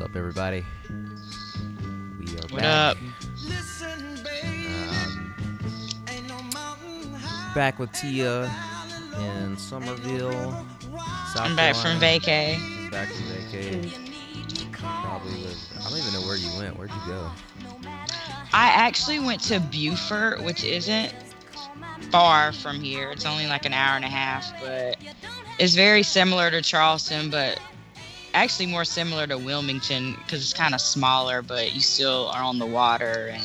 up, everybody? We are What back. up? Um, back with Tia in Summerville, South I'm back from Carolina. vacay. She's back from vacay. Probably live. I don't even know where you went. Where'd you go? I actually went to Beaufort, which isn't far from here. It's only like an hour and a half, but it's very similar to Charleston, but actually more similar to Wilmington because it's kind of smaller, but you still are on the water and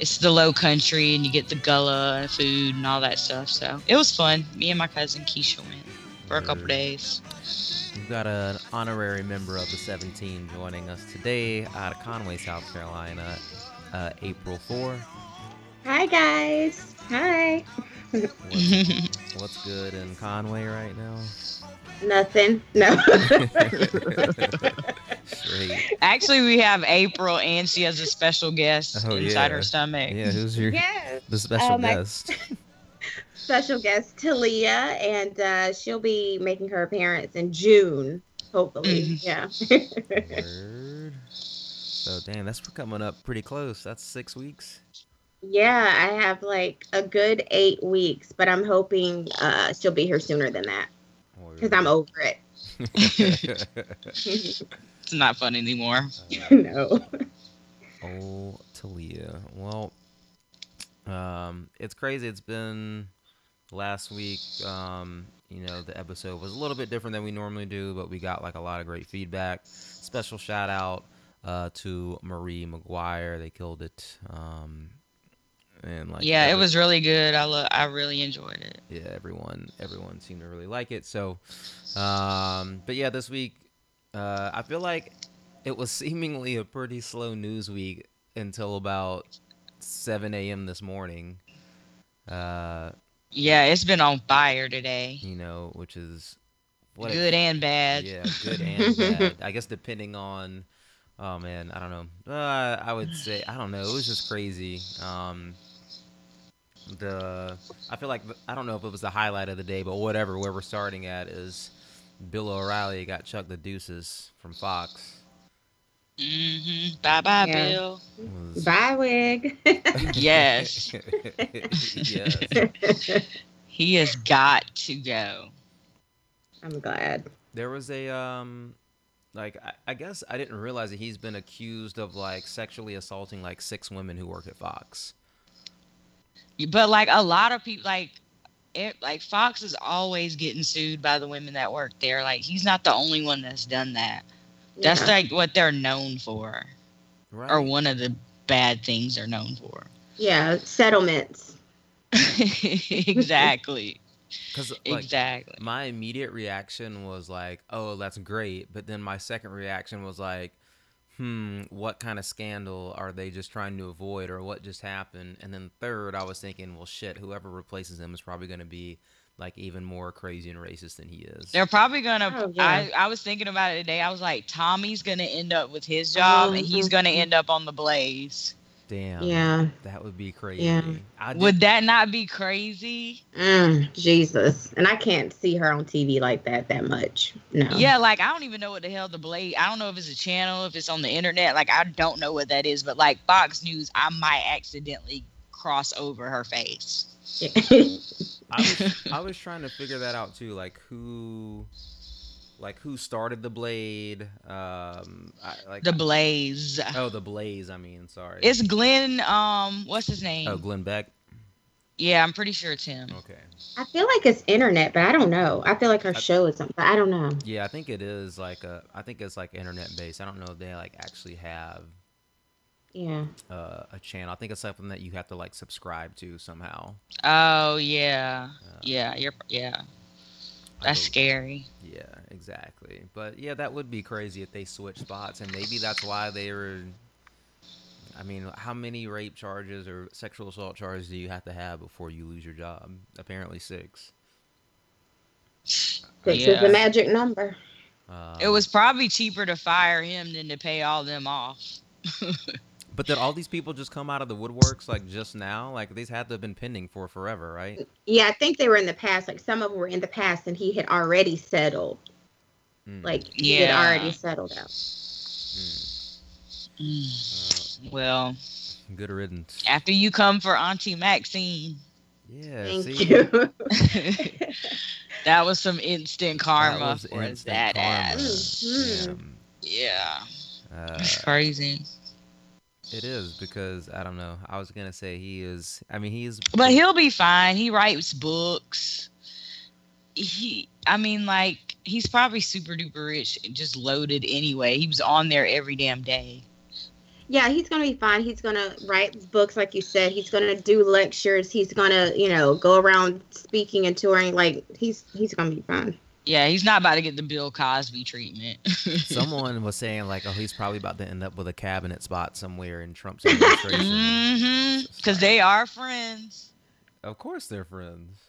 it's the low country and you get the gullah and food and all that stuff. So it was fun. Me and my cousin Keisha went for a couple days. We've got an honorary member of the 17 joining us today out of Conway, South Carolina, uh, April 4. Hi guys. Hi. What's, what's good in Conway right now? Nothing. No. Straight. Actually, we have April, and she has a special guest Oh, inside yeah. her stomach. Yeah, who's your yes. the special my- guest? Special guest Talia, and uh, she'll be making her appearance in June, hopefully. Mhm. Yeah. Word. So damn, that's coming up pretty close. That's six weeks. yeah, I have like a good eight weeks, but I'm hoping uh, she'll be here sooner than that because I'm over it. It's not fun anymore. no. oh, Talia. Well, um, it's crazy. It's been last week. Um, you know, the episode was a little bit different than we normally do, but we got like a lot of great feedback. Special shout out uh, to Marie McGuire. They killed it. Um, and like yeah, it was really good. I lo- I really enjoyed it. yeah, everyone everyone seemed to really like it. So, um, but yeah, this week, uh, I feel like it was seemingly a pretty slow news week until about 7 a.m. this morning. Uh, Yeah, it's been on fire today. you know, which is what Good and bad. yeah, good and bad. I guess depending on, oh man, I don't know. Uh, I would say I don't know. It was just crazy. Um, the I feel like I don't know if it was the highlight of the day, but whatever. Where we're starting at is Bill O'Reilly got Chuck the Deuces from Fox. hmm Bye bye, Yeah. Bill. It was- Bye, wig. Yes. yes. He has got to go. I'm glad. There was a um like I, I guess I didn't realize that he's been accused of like sexually assaulting like six women who work at Fox. But like a lot of people, like it, like Fox is always getting sued by the women that work there. Like he's not the only one that's done that. That's like what they're known for, Right. or one of the bad things they're known for. yeah, settlements. exactly. Because like exactly. my immediate reaction was like, "Oh, that's great," but then my second reaction was like, "Hmm, what kind of scandal are they just trying to avoid, or what just happened?" And then third, I was thinking, "Well, shit, whoever replaces him is probably going to be like even more crazy and racist than he is." They're probably gonna. Oh, yeah. I I was thinking about it today. I was like, Tomi's gonna end up with his job, and he's gonna Mhm. end up on the Blaze. Damn. Yeah. That would be crazy. Yeah. I did, Would that not be crazy? Mm, Jesus. And I can't see her on TV like that that much. No. Yeah, like I don't even know what the hell the Blaze. I don't know if it's a channel, if it's on the internet. Like I don't know what that is. But like Fox News, I might accidentally cross over her face. I was I was trying to figure that out too, like who, like who started the blade, um, I, like The Blaze. oh the blaze. I mean, sorry. It's Glenn. Um, what's his name? oh Glenn Beck. Yeah, I'm pretty sure it's him. Okay. I feel like it's internet, but I don't know. I feel like our I- show is something. I don't know. Yeah, I think it is like a. I think it's like internet based. I don't know if they like actually have Yeah. uh, a channel. I think it's something that you have to like subscribe to somehow. Oh yeah, Uh, yeah. You're yeah. I That's scary. Yeah, exactly. But yeah, that would be crazy if they switched spots, and maybe that's why they were. I mean, how many rape charges or sexual assault charges do you have to have before you lose your job? Apparently six. Six Yeah. is the magic number. Um, It was probably cheaper to fire him than to pay all them off. But did all these people just come out of the woodworks like just now? Like these had to have been pending for forever, right? Yeah, I think they were in the past. Like some of them were in the past, and he had already settled. Mm. Like he yeah. had already settled out. Mm. Uh, well, good riddance. After you come for Auntie Maxine. Yeah. Thank see? you. that was some instant karma that for instant that karma. ass. Mm-hmm. Yeah. Uh, it's crazy. It is because I don't know. I was gonna say he is. I mean, he's. But he'll be fine. He writes books. He. I mean, like he's probably super duper rich, just loaded anyway. He was on there every damn day. Yeah, he's gonna be fine. He's gonna write books, like you said. He's gonna do lectures. He's gonna, you know, go around speaking and touring. Like he's he's gonna be fine. Yeah, he's not about to get the Bill Cosby treatment. Someone was saying like, oh, he's probably about to end up with a cabinet spot somewhere in Trump's administration. mm-hmm. Because like, they are friends. Of course, they're friends.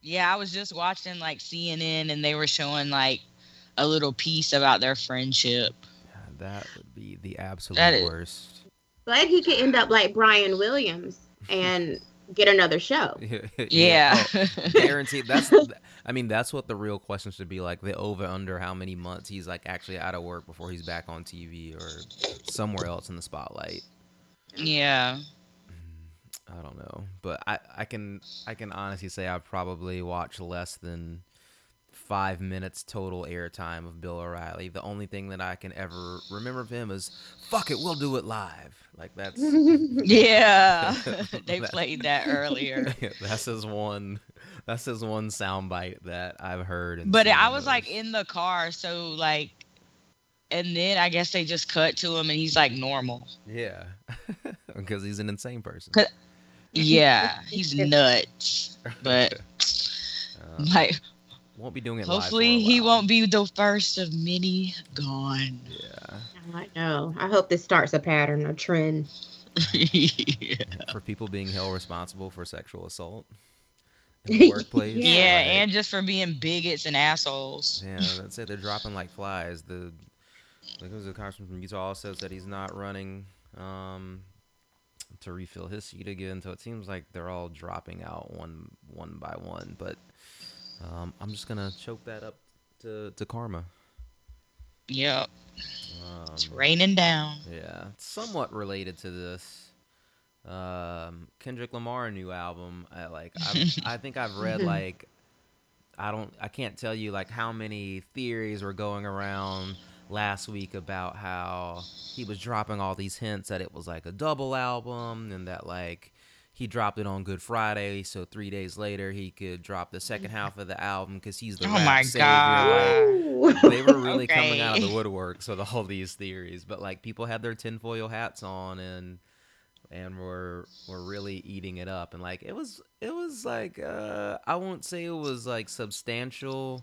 Yeah, I was just watching like CNN, and they were showing like a little piece about their friendship. Yeah, that would be the absolute worst. But he could end up like Brian Williams and get another show. yeah, yeah. Oh, guaranteed. That's I mean, that's what the real question should be like the over under how many months he's like actually out of work before he's back on TV or somewhere else in the spotlight. Yeah. I don't know, but I, I can I can honestly say I've probably watched less than five minutes total airtime of Bill O'Reilly. The only thing that I can ever remember of him is "fuck it, we'll do it live." Like that's yeah, they played that earlier. that's his one that's his one soundbite that I've heard. But I was like in the car, so like, and then I guess they just cut to him, and he's like normal. Yeah, because he's an insane person. Yeah, he's nuts. But uh, like, won't be doing it. Hopefully, he won't be the first of many gone. Yeah. I know. I hope this starts a pattern, a trend. yeah. For people being held responsible for sexual assault in the workplace. yeah, yeah like, and just for being bigots and assholes. Yeah, that's it. They're dropping like flies. The like it was a congressman from Utah also said he's not running um, to refill his seat again. So it seems like they're all dropping out one one by one. But um, I'm just gonna choke that up to to karma. Yep. Um, it's raining down. Yeah, somewhat related to this um, Kendrick Lamar new album. I like I think I've read like I don't I can't tell you like how many theories were going around last week about how he was dropping all these hints that it was like a double album and that like he dropped it on Good Friday, so three days later he could drop the second half of the album because he's the oh my god! They were really okay. coming out of the woodworks with all these theories, but like people had their tinfoil hats on and and we're we're really eating it up and like it was it was like uh i won't say it was like substantial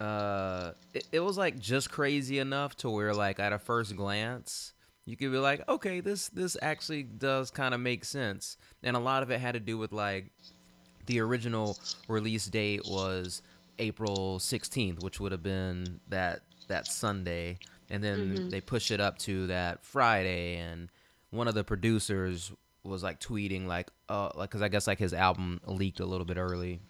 uh it, it was like just crazy enough to where like at a first glance you could be like okay this this actually does kind of make sense and a lot of it had to do with like the original release date was april 16th which would have been that that sunday and then mm-hmm. they push it up to that friday and one of the producers was like tweeting like uh like because I guess like his album leaked a little bit early.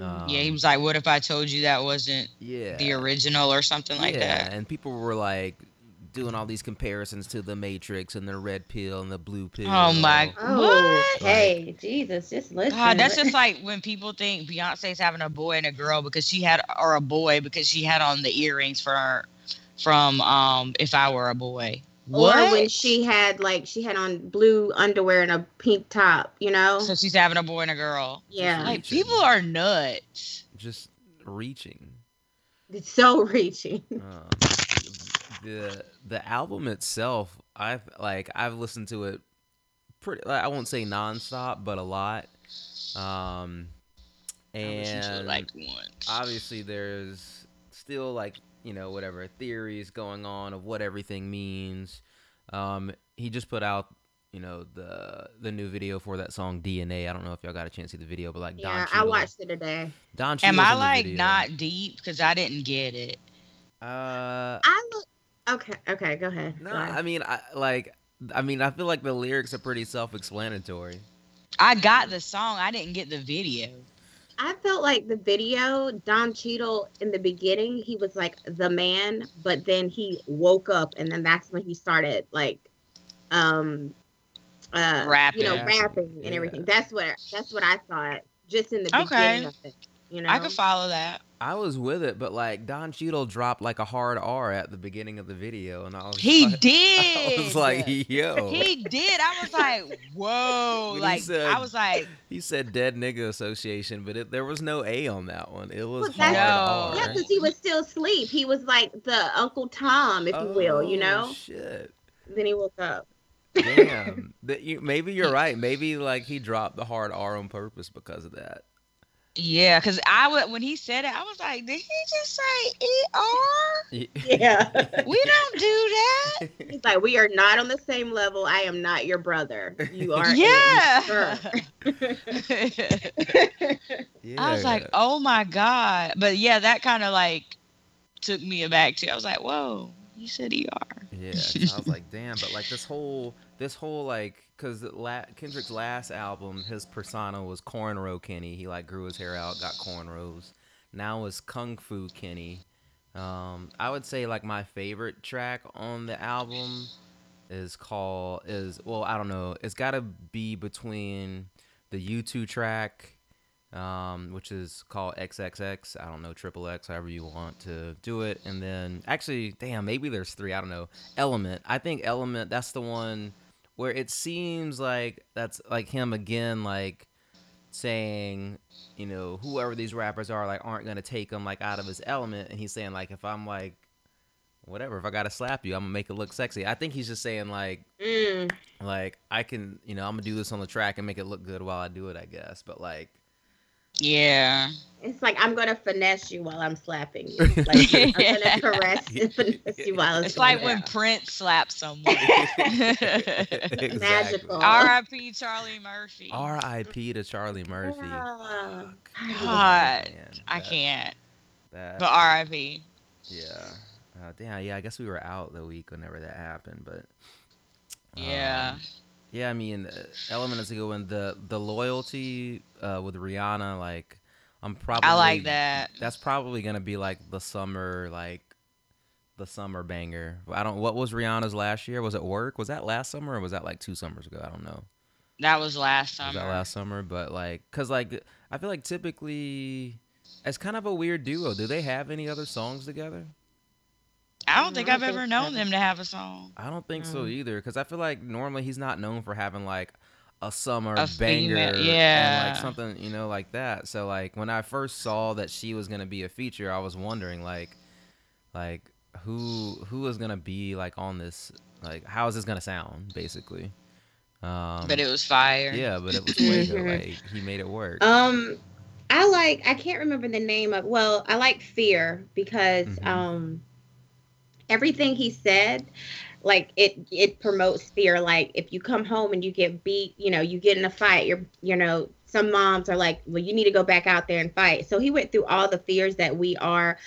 Um, yeah, he was like, "What if I told you that wasn't yeah the original or something like yeah, that?" And people were like doing all these comparisons to the Matrix and the red pill and the blue pill. Oh my! Oh, what? hey, like, Jesus, just listen. God, that's just like when people think Beyonce's having a boy and a girl because she had, or a boy because she had on the earrings for from um If I Were a Boy. What? Or when she had like she had on blue underwear and a pink top, you know. So she's having a boy and a girl. Yeah. Like people are nuts. Just reaching. It's so reaching. Uh, the the album itself, I've like I've listened to it pretty. Like, I won't say nonstop, but a lot. Um, and like once. obviously there's still like you know whatever theories going on of what everything means. Um, he just put out you know the the new video for that song DNA. I don't know if y'all got a chance to see the video, but like yeah, Don I watched it today. Don, am I like not deep because I didn't get it? Uh, I look okay. Okay, go ahead. No, I mean, I like. I mean, I feel like the lyrics are pretty self-explanatory. I got the song. I didn't get the video. I felt like the video, Don Cheadle in the beginning, he was like the man, but then he woke up and then that's when he started like um uh Rapping. you know, rapping and Yeah. everything. That's what that's what I thought just in the Okay. beginning of it. You know. I could follow that. I was with it, but like Don Cheadle dropped like a hard R at the beginning of the video, and I was He like, did. I was like, yo. he did. I was like, whoa. Like said- I was like, He said "Dead Nigga Association," but it, there was no A on that one. It was Well, hard that's- R. Yeah, because he was still asleep. He was like the Uncle Tom, if you will, you Oh, know? Shit. Then he woke up. Damn. that you maybe you're right. Maybe like he dropped the hard R on purpose because of that. Yeah, because I would when he said it, I was like, did he just say ER? Yeah. We don't do that. He's like, we are not on the same level. I am not your brother. You are. Yeah. yeah. I was like, oh my god. But yeah, that kind of like took me aback too. I was like, whoa, you said ER. Yeah. I was like, damn, but like this whole, this whole like, cause la- Kendrick's last album, his persona was cornrow Kenny. He like grew his hair out, got cornrows. Now it's Kung Fu Kenny. Um, I would say like my favorite track on the album is called is well, I don't know. It's got to be between the U2 track, um, which is called XXX. I don't know, triple X, however you want to do it. And then actually, damn, maybe there's three. I don't know. Element. I think Element. That's the one where it seems like that's like him again, like saying, you know, whoever these rappers are, like aren't gonna take him like out of his element. And he's saying like, if I'm like. Whatever, if I gotta slap you, I'm gonna make it look sexy. I think he's just saying like, Mm. like I can, you know, I'm gonna do this on the track and make it look good while I do it, I guess. But like, Yeah. It's like I'm gonna finesse you while I'm slapping you. Like I'm gonna caress and finesse you while I'm It's like when yeah. Prince slaps someone. exactly. Magical. R.I.P. Charlie Murphy. R.I.P. to Charlie Murphy. Yeah. God, Man, I that- can't. That, But R.I.P. yeah, uh, damn. Yeah, I guess we were out the week whenever that happened, but Yeah. um, yeah. I mean, Element is a good one. The the loyalty uh, with Rihanna, like, I'm probably I like that. That's probably gonna be like the summer, like the summer banger. I don't. What was Rihanna's last year? Was it Work? Was that last summer or was that like two summers ago? I don't know. That was last Was summer. that last summer? But like, cause like I feel like typically it's kind of a weird duo. Do they have any other songs together? I don't think I I've don't ever known so. them to have a song. I don't think so Mm. either. Cause I feel like normally he's not known for having like a summer A banger, female- and yeah. like something you know like that. So like when I first saw that she was gonna be a feature, I was wondering like, like who who was gonna be like on this like how is this gonna sound basically. Um, But it was fire. yeah, but it was Fuego. Mhm. like he made it work. Um, I like. I can't remember the name of. Well, I like Fear because Mhm. um, everything he said, like it it promotes fear. Like if you come home and you get beat, you know, you get in a fight. You're you know, some moms are like, well, you need to go back out there and fight. So he went through all the fears that we are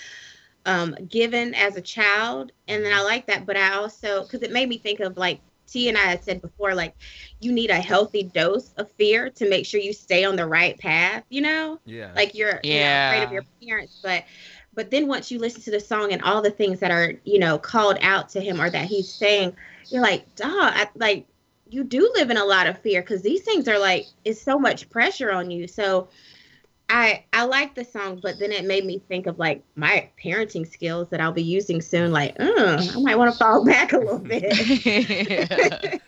um given as a child and then i like that but i also because it made me think of like t and i had said before like you need a healthy dose of fear to make sure you stay on the right path you know yeah, like you're you know, afraid of your parents but but then once you listen to the song and all the things that are you know called out to him or that he's saying you're like duh I, like you do live in a lot of fear because these things are like it's so much pressure on you. So i i like the song but then it made me think of like my parenting skills that i'll be using soon like uh, i might want to fall back a little bit.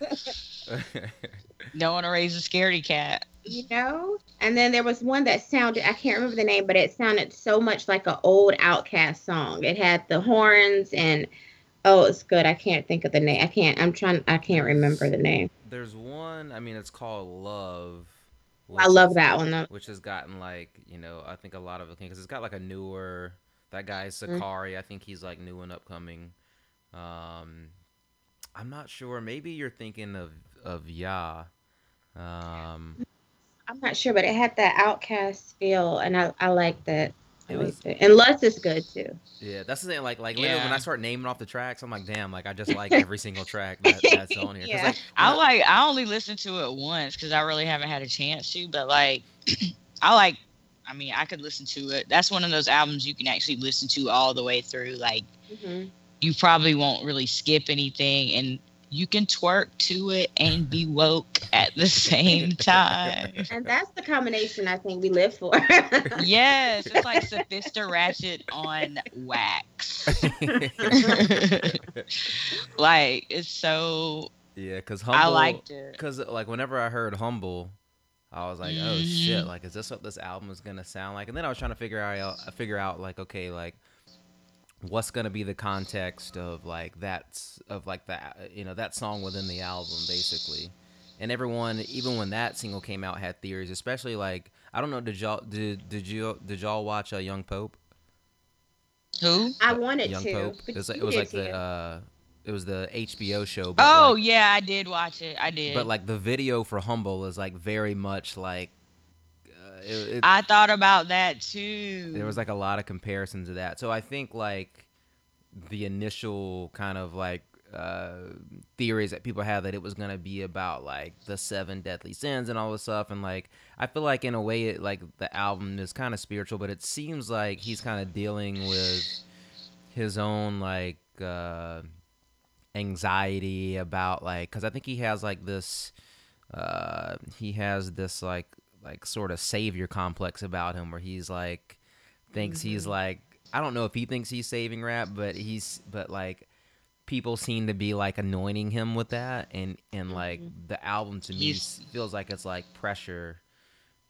Don't want to raise a scaredy cat. you know and then there was one that sounded i can't remember the name but it sounded so much like an old OutKast song it had the horns and oh it's good i can't think of the name i can't i'm trying i can't remember the name There's one. I mean, it's called Love. i love that one though Which has gotten like you know I think a lot of it because it's got like a newer that guy Mm. Zacari. I think he's like new and upcoming. Um, I'm not sure. Maybe you're thinking of of Ya. Um, i'm not sure but it had that OutKast feel and i, I like that It was- it. and lust is good too yeah, that's the thing. Like like literally when I start naming off the tracks, I'm like, damn, like I just like every single track that, that's on here. Yeah. like, I like. I only listened to it once because I really haven't had a chance to. But like, I like I mean, I could listen to it. That's one of those albums you can actually listen to all the way through. Like, Mhm. you probably won't really skip anything, and you can twerk to it and be woke at the same time. And that's the combination I think we live for. yes, it's like Sophista Ratchet on wax. like, it's so. yeah, because humble. I liked it. Because like whenever I heard humble, I was like, oh shit, Mhm. like is this what this album is gonna sound like? And then I was trying to figure out figure out like okay like what's gonna be the context of like that's of like that you know that song within the album basically. And everyone, even when that single came out, had theories. Especially like I don't know, did y'all did did you did y'all watch uh, Young Pope? Who? I wanted Young to. Pope. but It was, like- it was like the too. uh, it was the HBO show. But Oh like, yeah, I did watch it. I did. but like the video for Humble is like very much like it, it, I thought about that too. there was like a lot of comparisons to that. So I think like the initial kind of like uh theories that people had that it was gonna be about like the seven deadly sins and all this stuff and like I feel like in a way it like the album is kind of spiritual but it seems like he's kind of dealing with his own like uh anxiety about like because I think he has like this uh he has this like like sort of savior complex about him where he's like thinks he's Mhm. like I don't know if he thinks he's saving rap but he's but like people seem to be like anointing him with that and and like Mhm. the album to me He's- feels like it's like pressure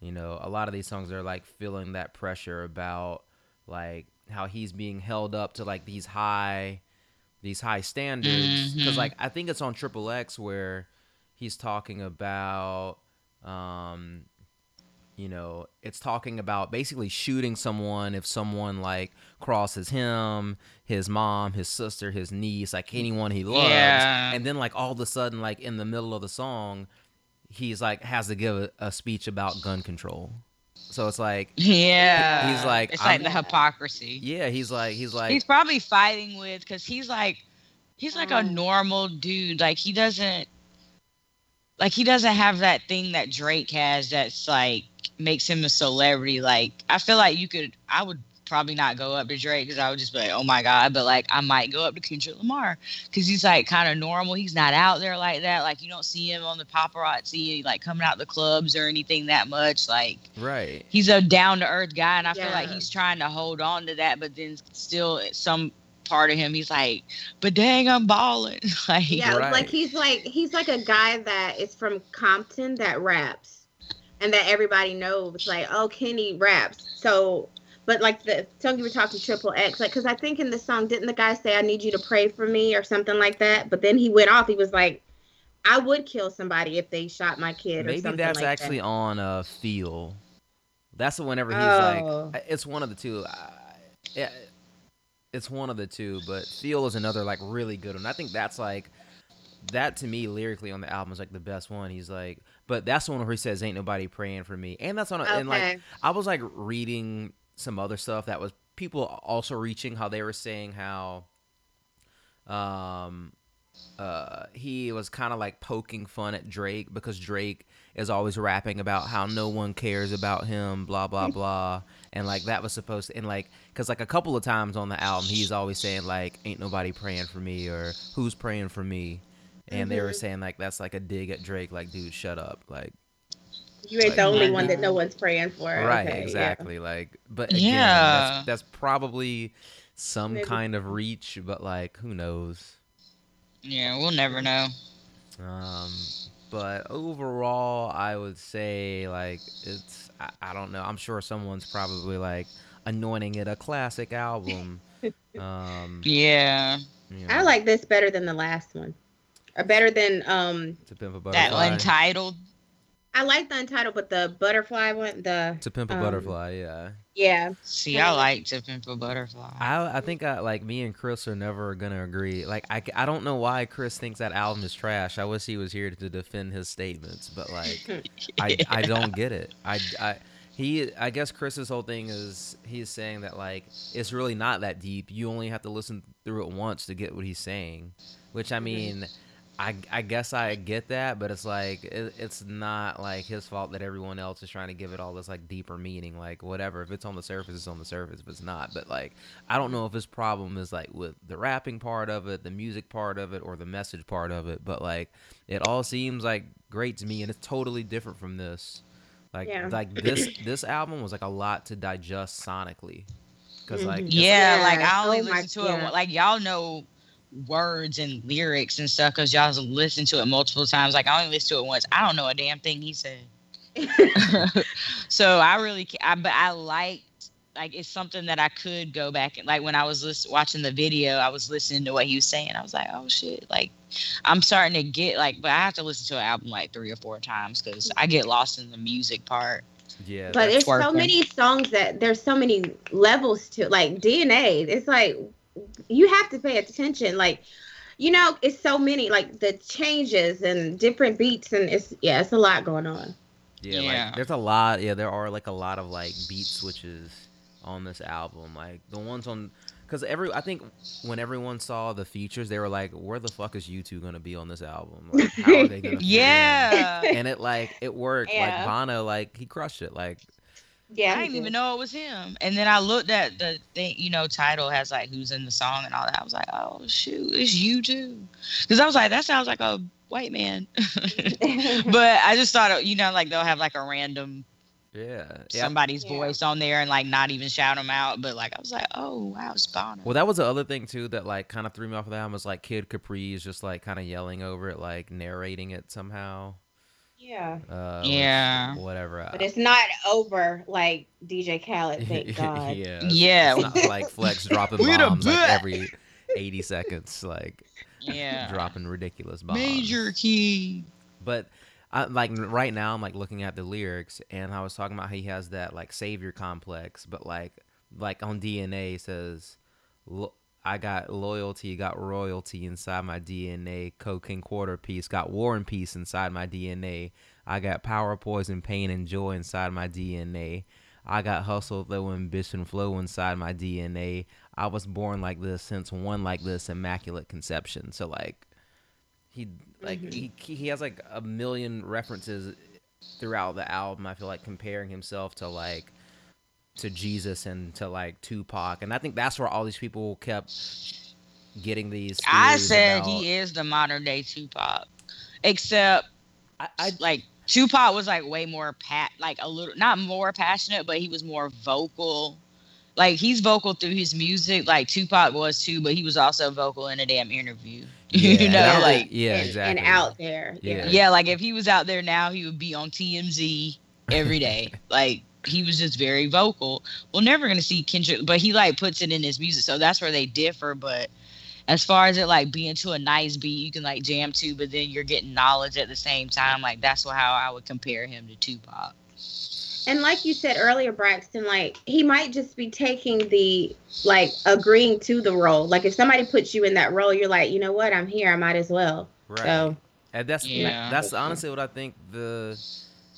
you know a lot of these songs are like feeling that pressure about like how he's being held up to like these high these high standards because Mhm. like i think it's on triple x where he's talking about um you know it's talking about basically shooting someone if someone like crosses him his mom his sister his niece like anyone he loves Yeah. and then like all of a sudden like in the middle of the song he's like has to give a, a speech about gun control so it's like yeah. He's like, it's like I'm- the hypocrisy. yeah he's like he's like he's probably fighting with because he's like he's like a Um, normal dude. Like he doesn't like he doesn't have that thing that Drake has that's like makes him a celebrity. Like I feel like you could I would probably not go up to Drake because I would just be like, oh my god, but like I might go up to Kendrick Lamar because he's like kind of normal. He's not out there like that. Like you don't see him on the paparazzi like coming out the clubs or anything that much. Like right he's a down to earth guy, and I feel like he's trying to hold on to that, but then still some part of him, he's like, but dang, I'm balling. like, Yeah, Right. like he's like he's like a guy that is from Compton that raps, and that everybody knows. Like, oh, Kenny raps. So, but like the song you were talking Triple X, like, because I think in the song didn't the guy say, "I need you to pray for me" or something like that? But then he went off. He was like, "I would kill somebody if they shot my kid." or maybe something that's like actually That. on uh feel that's the whenever he's Oh. like it's one of the two yeah it's one of the two but feel is another like really good one i think that's like that to me lyrically on the album is like the best one he's like but that's the one where he says ain't nobody praying for me. And that's on a, and like I was like reading some other stuff that was people also reaching how they were saying how um uh he was kind of like poking fun at Drake because Drake is always rapping about how no one cares about him blah blah blah. And like that was supposed to and like cuz like a couple of times on the album he's always saying like ain't nobody praying for me or who's praying for me and they were Mhm. saying like that's like a dig at Drake like dude shut up like You ain't like, the only one that no one's praying for. right Okay, yeah. exactly like but again Yeah. that's, that's probably some Maybe. kind of reach but like who knows yeah, we'll never know. um but overall i would say like it's I, I don't know i'm sure someone's probably like anointing it a classic album um Yeah, you I like this better than the last one, or better than um. to pimp a that butterfly untitled. I like the untitled, but the butterfly one, the to pimp a um, butterfly yeah yeah. See, I like to pimp a butterfly. I, I think I, like me and Chris are never gonna agree. Like I, I don't know why Chris thinks that album is trash. I wish he was here to defend his statements, but like I, I don't get it. I, I he I guess Chris's whole thing is he's saying that like it's really not that deep. You only have to listen through it once to get what he's saying. Which I Mhm. mean, I, I guess I get that, but it's like it, it's not like his fault that everyone else is trying to give it all this like deeper meaning. Like whatever, if it's on the surface, it's on the surface. If it's not, but like I don't know if his problem is like with the rapping part of it, the music part of it, or the message part of it. But like it all seems like great to me, and it's totally different from this. Like Yeah. like this this album was like a lot to digest sonically, because like Mhm. it's- Yeah, Yeah, like I only oh my- listen to yeah. it. Like y'all know words and lyrics and stuff because y'all listen to it multiple times. Like I only listened to it once. I don't know a damn thing he said. so I really, ca- I, but I liked. Like it's something that I could go back and like when I was listen, watching the video, I was listening to what he was saying. I was like, oh shit! Like I'm starting to get like, but I have to listen to an album like three or four times because I get lost in the music part. yeah, but there's it's so many songs that there's so many levels to like DNA. It's like you have to pay attention. Like, you know, it's so many like the changes and different beats and it's yeah, it's a lot going on. Yeah, Yeah. like there's a lot. Yeah, there are like a lot of like beat switches on this album. Like the ones on, because every I think when everyone saw the features, they were like, "Where the fuck is U2 gonna be on this album? Like, how are they gonna?" Yeah. And it like it worked. Yeah. Like Bono, like he crushed it. Like Yeah, I didn't even know it was him. And then I looked at the thing, you know, title has like who's in the song and all that. I was like, oh shoot, it's U2. Because I was like, that sounds like a white man. but I just thought, uh, you know, like they'll have like a random yeah, yeah. somebody's Yeah. voice on there and like not even shout them out. But like I was like, oh wow, it's Bono. Well, that was the other thing too that like kind of threw me off of that was like Kid Capri is just like kind of yelling over it, like narrating it somehow. Yeah. Uh, Yeah. whatever. But it's not over like DJ Khaled, thank God. yeah. Yeah. It's not like Flex dropping bombs like every 80 seconds, like yeah. dropping ridiculous bombs. Major key. But I, like right now, I'm like looking at the lyrics, and I was talking about how he has that like savior complex, but like like on DNA says, "Lo- I got loyalty, got royalty inside my DNA. Cocaine quarter piece, got war and peace inside my DNA. I got power, poison, pain, and joy inside my DNA. I got hustle, though ambition, flow inside my DNA. I was born like this, since one like this, immaculate conception. So like, he like Mhm. he he has like a million references throughout the album. I feel like comparing himself to like to Jesus and to like Tupac, and I think that's where all these people kept getting these. I said about- he is the modern day Tupac, except I, I like Tupac was like way more pat, like a little not more passionate, but he was more vocal. Like he's vocal through his music, like Tupac was too, but he was also vocal in a damn interview. you know, that- like yeah, and, exactly. and out there. Yeah. Yeah. yeah, like if he was out there now, he would be on TMZ every day. like he was just very vocal. We're never gonna see Kendrick, but he like puts it in his music, so that's where they differ. But as far as it like being to a nice beat, you can like jam to, but then you're getting knowledge at the same time. Like that's how I would compare him to Tupac. And like you said earlier, Braxton, like he might just be taking the like agreeing to the role. Like if somebody puts you in that role, you're like, you know what, I'm here, I might as well. right. So And that's Yeah. that's honestly what I think the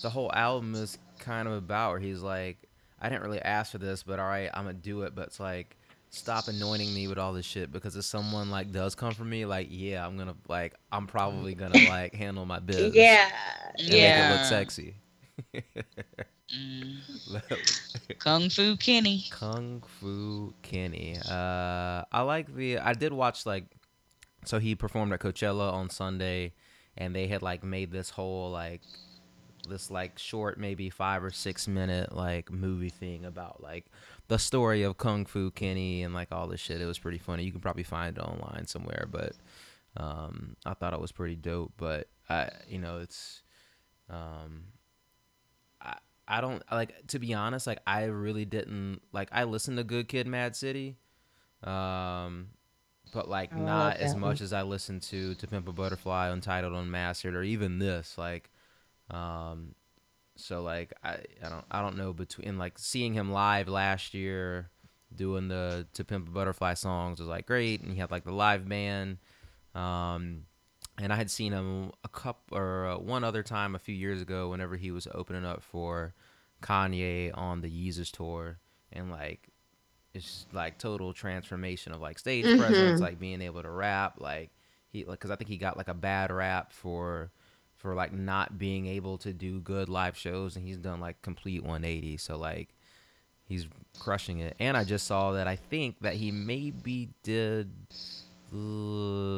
the whole album is kind of about. Where he's like, I didn't really ask for this, but all right, I'm gonna do it. But it's like, stop anointing me with all this shit because if someone like does come for me, like, yeah, I'm gonna like, I'm probably gonna like handle my business. yeah. And make it Yeah. look sexy. Mm. Kung Fu Kenny. Kung Fu Kenny. Uh, I like the. I did watch like, so he performed at Coachella on Sunday, and they had like made this whole like, this like short maybe five or six minute like movie thing about like the story of Kung Fu Kenny and like all this shit. It was pretty funny. You can probably find it online somewhere, but um, I thought it was pretty dope. But I, you know, it's um, I I don't like to be honest. Like I really didn't like. I listened to Good Kid, Mad City, um, but like not as much as I listened to To Pimp a Butterfly, Untitled, Unmastered, or even this. Like, um, so like I I don't I don't know between like seeing him live last year doing the To Pimp a Butterfly songs was like great, and he had like the live band. Um, and I had seen him a couple or uh, one other time a few years ago whenever he was opening up for Kanye on the Yeezus tour, and like it's like total transformation of like stage Mhm. presence, like being able to rap, like he like because I think he got like a bad rap for for like not being able to do good live shows, and he's done like complete 180. So like he's crushing it. And I just saw that I think that he maybe did uh,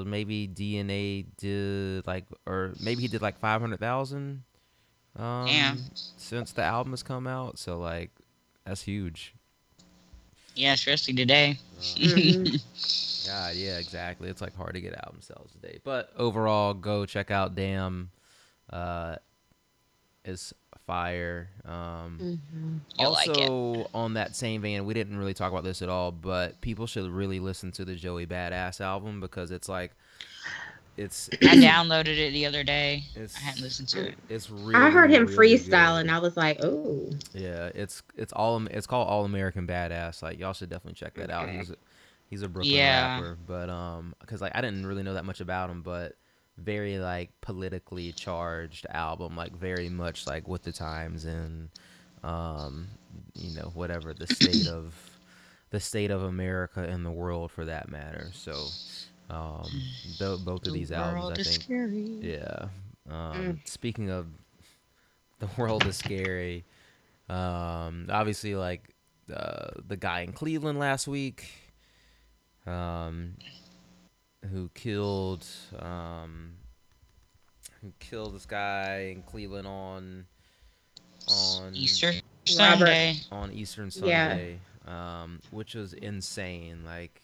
maybe DNA did like or maybe he did like 500,000 um Yeah. since the album has come out. So like that's huge. Yeah, especially today. Mhm. God, yeah, exactly. It's like hard to get album sales today. But overall, go check out Damn. Uh is fire. Um Mhm. You'll like it. also, on that same vein, we didn't really talk about this at all, but people should really listen to the Joey Badass album because it's like, it's I downloaded it the other day. I hadn't listened to it. it's really. I heard him really freestyle good. and I was like, oh. Yeah, it's it's all it's called All American Badass. Like y'all should definitely check that out. He's a, he's a Brooklyn Yeah. rapper, but um, because like I didn't really know that much about him, but very like politically charged album, like very much like with the times and um, you know whatever the state of the state of America and the world for that matter. So um, tho- both of these albums, I think, scary. yeah. Um, Mm. Speaking of the world is scary. Um, obviously, like uh, the guy in Cleveland last week, um, who killed um, who killed this guy in Cleveland on on Easter Sunday. on Eastern Yeah. Sunday, um, which was insane. Like,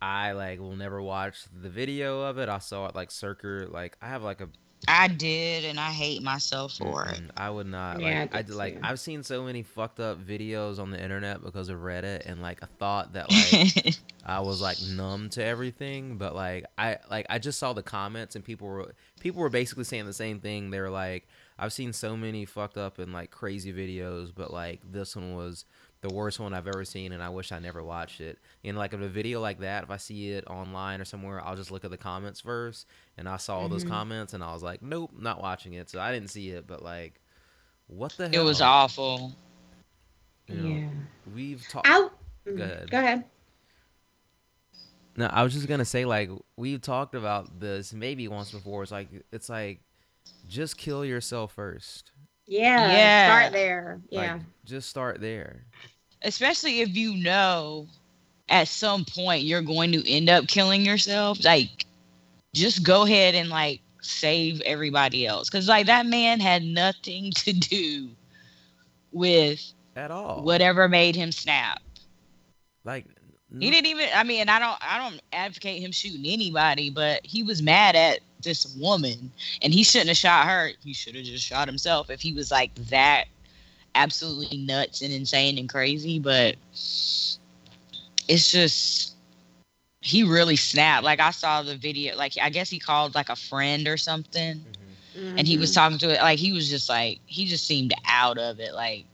I like will never watch the video of it. I saw it like circle. Like, I have like a. I did, and I hate myself for it. I would not. Yeah, Like, I I did did like. too. I've seen so many fucked up videos on the internet because of Reddit, and like I thought that like I was like numb to everything, but like I like I just saw the comments and people were people were basically saying the same thing. They were like, I've seen so many fucked up and like crazy videos, but like this one was the worst one I've ever seen, and I wish I never watched it. And like if a video like that, if I see it online or somewhere, I'll just look at the comments first, and I saw all those Mhm. comments, and I was like, nope, not watching it. So I didn't see it, but like, what the hell? it hell? was awful. You know, yeah. We've talked. I, mm, Go ahead. Go ahead. No, I was just gonna say like we've talked about this maybe once before. It's like it's like just kill yourself first. Yeah. Yeah. Start there. Yeah. Like just start there. Especially if you know at some point you're going to end up killing yourself. Like, just go ahead and like save everybody else. Because like that man had nothing to do with At all. whatever made him snap. Like He didn't even. I mean, I don't. I don't advocate him shooting anybody, but he was mad at this woman, and he shouldn't have shot her. He should have just shot himself if he was like that, absolutely nuts and insane and crazy. But it's just he really snapped. Like I saw the video. Like I guess he called like a friend or something, Mhm. and he was Mhm. talking to it. Like he was just like he just seemed out of it. Like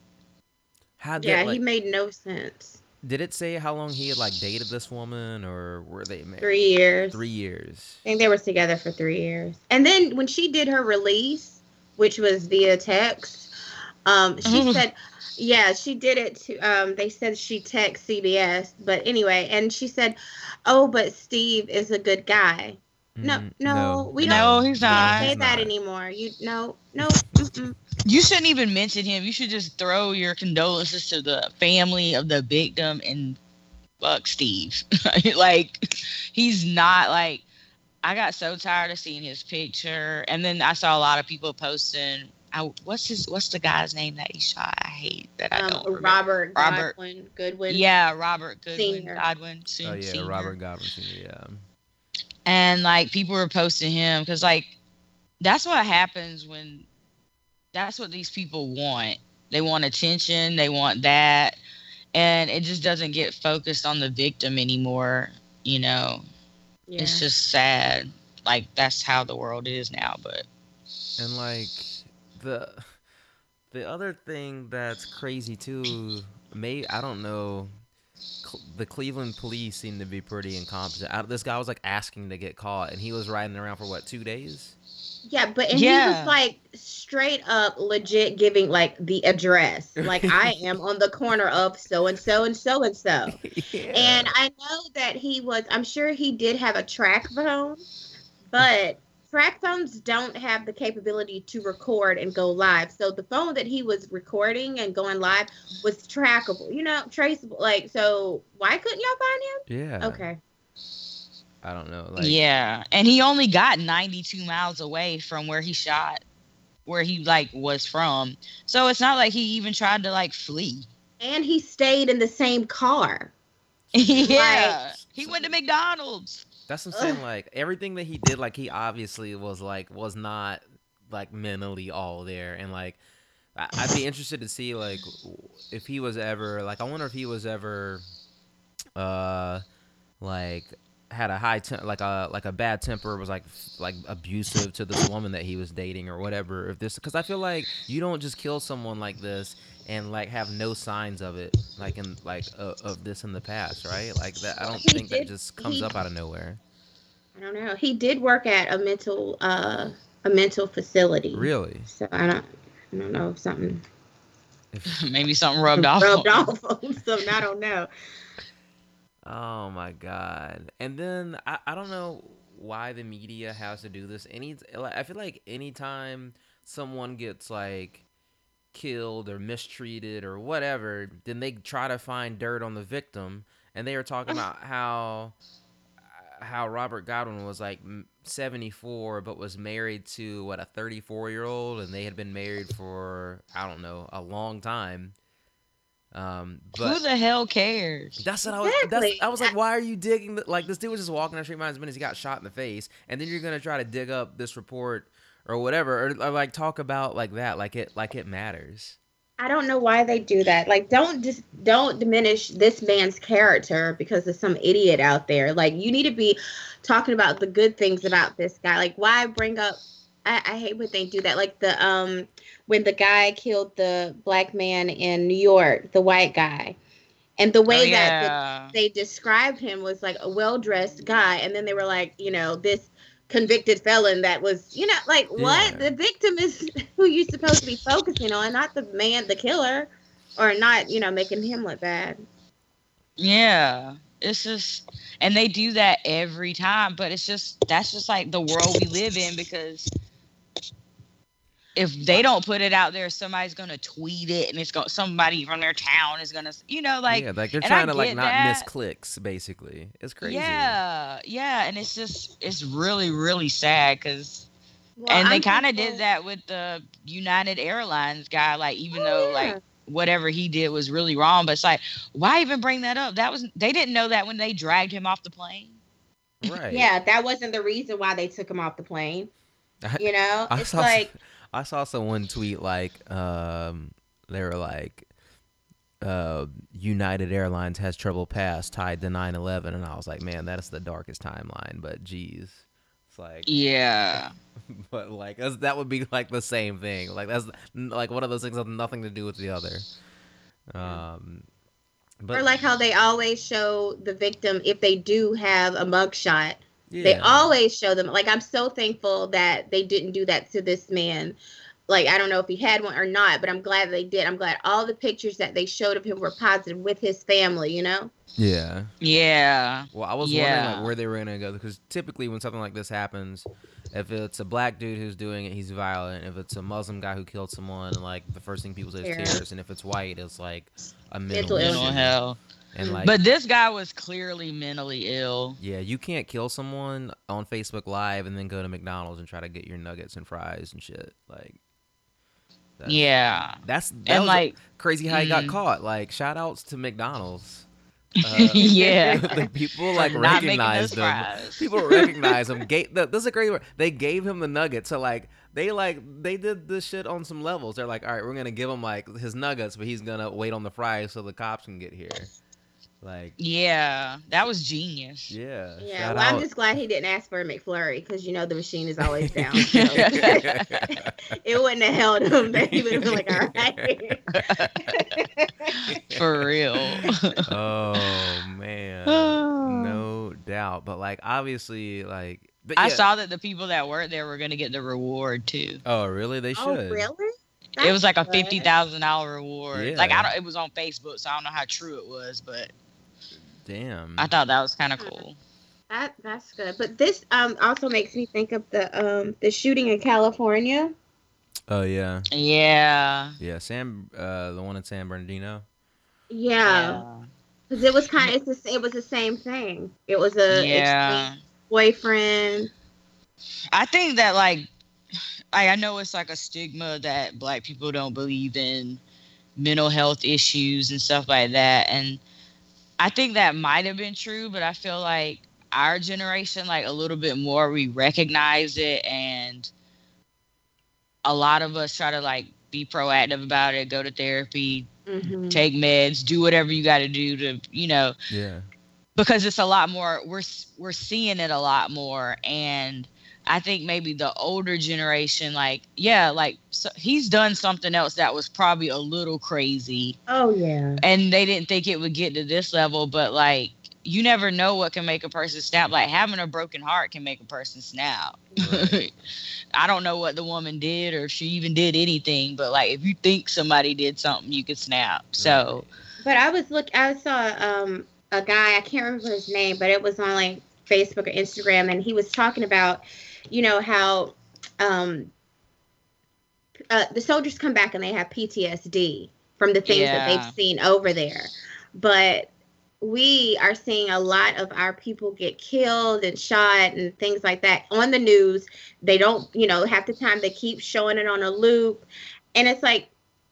How did Yeah, like, he made no sense. Did it say how long he had like dated this woman or were they married? Three years. Three years. I think they were together for three years. And then when she did her release, which was via text, um, she Mhm. said, yeah, she did it to, um, they said she text CBS, but anyway, and she said, oh, but Steve is a good guy. No, Mm, no, we don't- No, he's We don't say he's that anymore. You, no, no. mm-mm. You shouldn't even mention him. You should just throw your condolences to the family of the victim and fuck Steve. like he's not like I got so tired of seeing his picture and then I saw a lot of people posting I, what's his what's the guy's name that he shot? I hate that I don't Um, remember. Robert, Robert. Godwin, Goodwin. Yeah, Robert Goodwin, Senior. Godwin, Sen- Oh yeah, Robert Godwin Sr. Yeah. And like people were posting him because like that's what happens when that's what these people want they want attention they want that and it just doesn't get focused on the victim anymore you know Yeah. it's just sad like that's how the world is now but And like the the other thing that's crazy too, may I don't know. Cl- The Cleveland police seem to be pretty incompetent. I, this guy was like asking to get caught, and he was riding around for what two days? Yeah, but and he Yeah. was like straight up legit giving like the address. Like I am on the corner of so and so and so and so. And I know that he was I'm sure he did have a track phone but track phones don't have the capability to record and go live. So the phone that he was recording and going live was trackable, you know, traceable. Like, so why couldn't y'all find him? Yeah. Okay. I don't know. Like, yeah, and he only got 92 miles away from where he shot, where he like was from. So it's not like he even tried to like flee. And he stayed in the same car. yeah, he went to McDonald's. That's what I'm saying. Like everything that he did, like he obviously was like was not like mentally all there, and like I- I'd be interested to see like if he was ever like I wonder if he was ever uh like had a high tem- like a like a bad temper was like like abusive to this woman that he was dating or whatever if this because i feel like you don't just kill someone like this and like have no signs of it like in like uh, of this in the past right like that i don't He think that just comes he- up out of nowhere I don't know. He did work at a mental uh a mental facility. really So I don't I don't know if something if, Maybe something rubbed off. rubbed on him. off on something. I don't know. oh my god and then I, I don't know why the media has to do this any i feel like anytime someone gets like killed or mistreated or whatever then they try to find dirt on the victim and they were talking about how how robert godwin was like 74 but was married to what a 34 year old and they had been married for i don't know a long time um but Who the hell cares? that's what I was. Exactly. I was like, why are you digging? The, like this dude was just walking down the street, minds minutes. He got shot in the face, and then you're gonna try to dig up this report or whatever, or, or like talk about like that, like it, like it matters. I don't know why they do that. Like, don't just don't diminish this man's character because of some idiot out there. Like, you need to be talking about the good things about this guy. Like, why bring up? I, I hate when they do that. Like the um when the guy killed the black man in New York, the white guy, and the way Oh, that the they described him was like a well-dressed guy and then they were like you know this convicted felon that was you know like what Yeah. the victim is who you're supposed to be focusing on not the man the killer or not you know making him look bad Yeah. It's just and they do that every time, but it's just that's just like the world we live in because if they don't put it out there, somebody's gonna tweet it and it's going to, somebody from their town is gonna you know like yeah, like they're trying to like get not miss clicks, basically. It's crazy. Yeah, yeah, and it's just it's really really sad because Well, and they I'm kind of did that with the United Airlines guy. Like even oh, though Oh, like whatever he did was really wrong, but it's like why even bring that up? That was they didn't know that when they dragged him off the plane. Right. yeah that wasn't the reason why they took him off the plane you know I it's saw like I saw someone tweet like um they were like uh United Airlines has trouble past tied to 9/11 and I was like man that is the darkest timeline but geez. It's like Yeah, but like that's, that would be like the same thing. Like that's like one of those things that have nothing to do with the other. Um but or like how they always show the victim if they do have a mugshot yeah. They always show them. Like I'm so thankful that they didn't do that to this man. Like I don't know if he had one or not, but I'm glad they did. I'm glad all the pictures that they showed of him were positive with his family. You know. yeah yeah, Well, I was wondering like where they were gonna go because typically when something like this happens, if it's a black dude who's doing it, he's violent. If it's a Muslim guy who killed someone, like the first thing people say is Terror. terrorist, and if it's white, it's like a Mental mental, issue. mental illness. hell. And like, But this guy was clearly mentally ill. yeah, you can't kill someone on Facebook Live and then go to McDonald's and try to get your nuggets and fries and shit. Like, that's, Yeah, that's that and was like crazy how he got mm. caught. Like, shout outs to McDonald's. Uh, yeah, the people like recognize them. making recognized those him. fries. People recognize him. Gave, the, this is a great word. They gave him the nuggets. So like they like they did this shit on some levels. They're like, all right, we're gonna give him like his nuggets, but he's gonna wait on the fries so the cops can get here. Like, yeah, that was genius. yeah, Yeah. shout Well, I'm just glad he didn't ask for a McFlurry because you know the machine is always down. so. it wouldn't have held him. Then he would have been like, all right. For real. oh man, no doubt. But like, obviously, like, but I yeah. saw that the people that worked there were gonna get the reward too. Oh, really? They should. oh, should. really? it was like a That's fifty good. thousand dollar reward. Yeah. Like I don't. It was on Facebook, so I don't know how true it was, but Damn. I thought that was kind of cool. That that's good. But this um also makes me think of the um the shooting in California. Oh yeah, Yeah. yeah. Sam, uh, the one in San Bernardino. Yeah, because it was kind of it's the, it was the same thing. It was a Yeah. ex- boyfriend. I think that like I, I know it's like a stigma that black people don't believe in mental health issues and stuff like that. And I think that might have been true, but I feel like our generation, like a little bit more, we recognize it and a lot of us try to like be proactive about it, go to therapy, Mhm. take meds, do whatever you got to do to, you know, Yeah. because it's a lot more we're we're seeing it a lot more and i think maybe the older generation like yeah like so he's done something else that was probably a little crazy Oh yeah. and they didn't think it would get to this level but like you never know what can make a person snap like having a broken heart can make a person snap Right. i don't know what the woman did or if she even did anything but like if you think somebody did something you could snap so But I was look. I saw um a guy. I can't remember his name, but it was on like Facebook or Instagram, and he was talking about, you know, how um uh, the soldiers come back and they have PTSD from the things that they've seen over there, but we are seeing a lot of our people get killed and shot and things like that on the news. They don't, you know, half the time they keep showing it on a loop. And it's like,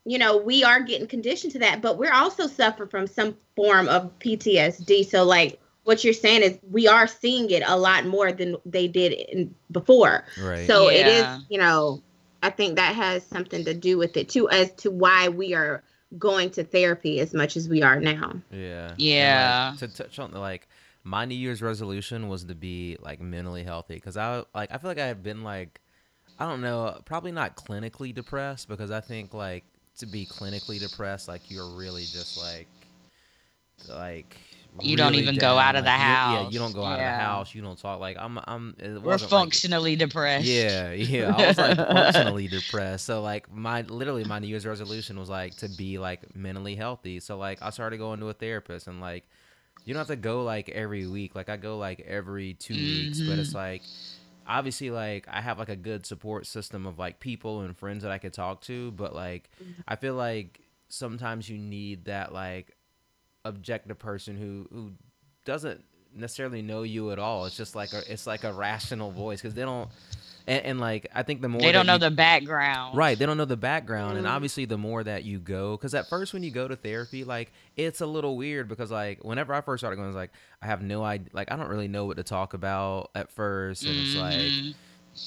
you know, we are getting conditioned to that, but we're also suffering from some form of PTSD. So, like, what you're saying is we are seeing it a lot more than they did in, before. Right. So it Yeah. is, you know, I think that has something to do with it too, as to why we are going to therapy as much as we are now. Yeah. Yeah. like, to touch on the like, my New Year's resolution was to be like mentally healthy because I like I feel like I have been like, I don't know, probably not clinically depressed because I think like to be clinically depressed, like you're really just like, like. You don't even go down, out of the like, you- Yeah, house. you don't go out of the house. You don't talk. Like I'm, I'm. We're wasn't like- functionally depressed yeah, yeah. I was like functionally depressed. So like my literally my New Year's resolution was like to be like mentally healthy. So like I started going to a therapist and like you don't have to go like every week. Like I go like every 2 weeks, but it's mm-hmm. like obviously like I have like a good support system of like people and friends that I could talk to, but like mm-hmm. I feel like sometimes you need that like objective person who who doesn't necessarily know you at all. It's just like a it's like a rational voice because they don't and, and like I think the more they don't know you- the background Right, they don't know the background, and Mhm. obviously, the more that you go, because at first when you go to therapy, like it's a little weird because like whenever I first started going, it's like I have no idea, like I don't really know what to talk about at first, and it's like Mhm.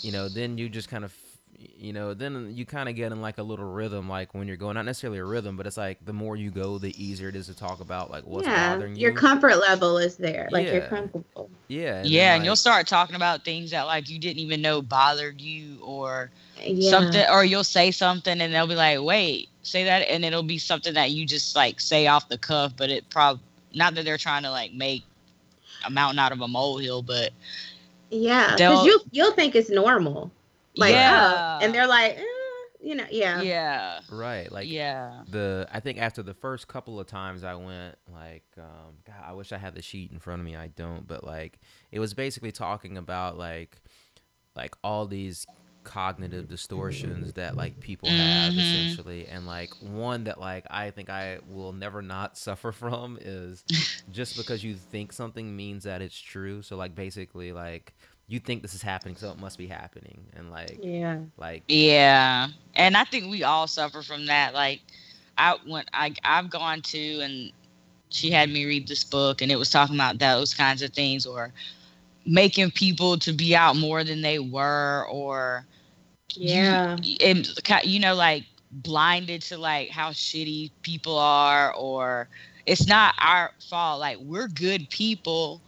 you know, then you just kind of, you know, then you kind of get in like a little rhythm, like when you're going, not necessarily a rhythm, but it's like the more you go, the easier it is to talk about like what's yeah, bothering you. your comfort level is there. Like you're Yeah. comfortable. yeah, and then, yeah and you'll start talking about things that like you didn't even know bothered you or Yeah. something or you'll say something and they'll be like wait say that and it'll be something that you just like say off the cuff but it probably not that they're trying to like make a mountain out of a molehill but Yeah, because you you'll think it's normal, like Yeah. oh, and they're like, eh, you know, yeah, yeah right, like yeah the I think after the first couple of times I went, like, um, God, I wish I had the sheet in front of me. I don't, but like, it was basically talking about like, like all these cognitive distortions that like people have Mhm. essentially, and like one that like I think I will never not suffer from is just because you think something means that it's true. So like basically like you think this is happening, so it must be happening, and like yeah, like yeah. And i think we all suffer from that. Like i went i i've gone to and she had me read this book and it was talking about those kinds of things or making people to be out more than they were or yeah, you, and you know like blinded to like how shitty people are or it's not our fault. Like we're good people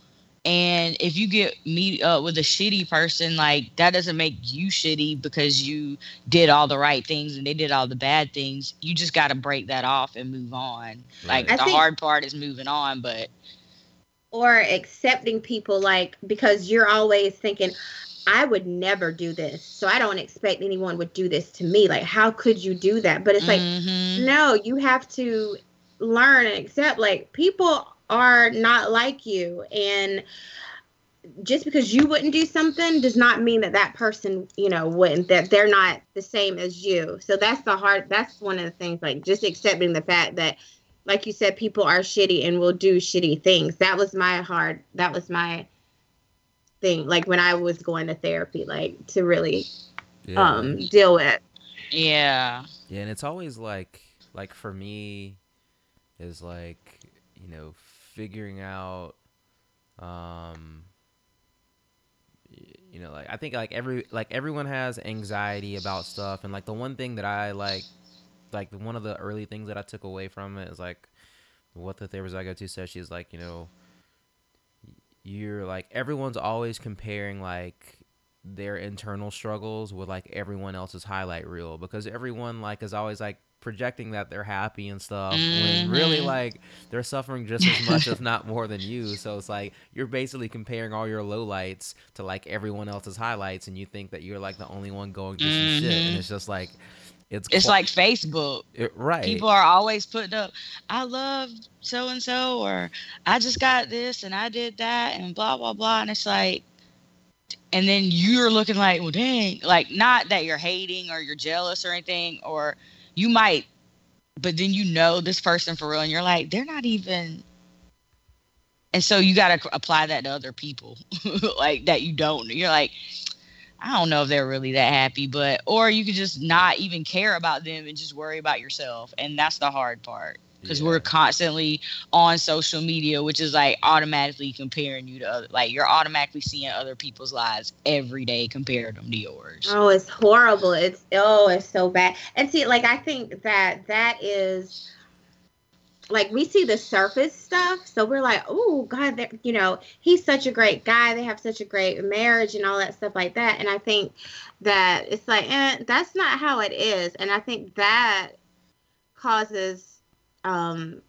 and if you get meet up with a shitty person like that doesn't make you shitty because you did all the right things and they did all the bad things you just got to break that off and move on like I the think- hard part is moving on but or accepting people like because you're always thinking. I would never do this, so I don't expect anyone would do this to me. Like, how could you do that? But it's like, Mhm. no, you have to learn and accept. Like, people are not like you, and just because you wouldn't do something does not mean that that person you know wouldn't that they're not the same as you so that's the hard that's one of the things like just accepting the fact that like you said people are shitty and will do shitty things that was my hard that was my thing like when i was going to therapy like to really Yeah. um deal with Yeah. Yeah, and it's always like like for me is like, you know, figuring out um you know, like I think like every like everyone has anxiety about stuff. And like the one thing that I like like one of the early things that I took away from it is like what the therapist I go to says she's like, you know, you're like everyone's always comparing like their internal struggles with like everyone else's highlight reel because everyone like is always like projecting that they're happy and stuff when really like they're suffering just as much if not more than you so it's like you're basically comparing all your lowlights to like everyone else's highlights and you think that you're like the only one going through some shit and Mhm. it's just like it's It's like Facebook. it, right People are always putting up, I love so and so, or I just got this and I did that, and blah, blah, blah. And it's like, and then you're looking like, well, dang. Like, not that you're hating or you're jealous or anything, or you might, but then you know this person for real, and you're like, they're not even. And so you got to apply that to other people, like that you don't. You're like, I don't know if they're really that happy, but or you could just not even care about them and just worry about yourself, and that's the hard part because we're constantly on social media, which is like automatically comparing you to other, like you're automatically seeing other people's lives every day, compared them to yours. Oh, it's horrible. It's oh, it's so bad. And see, like I think that that is like we see the surface stuff, so we're like, oh God, that you know, he's such a great guy. They have such a great marriage and all that stuff like that. And I think that it's like, eh, that's not how it is. And I think that causes, um,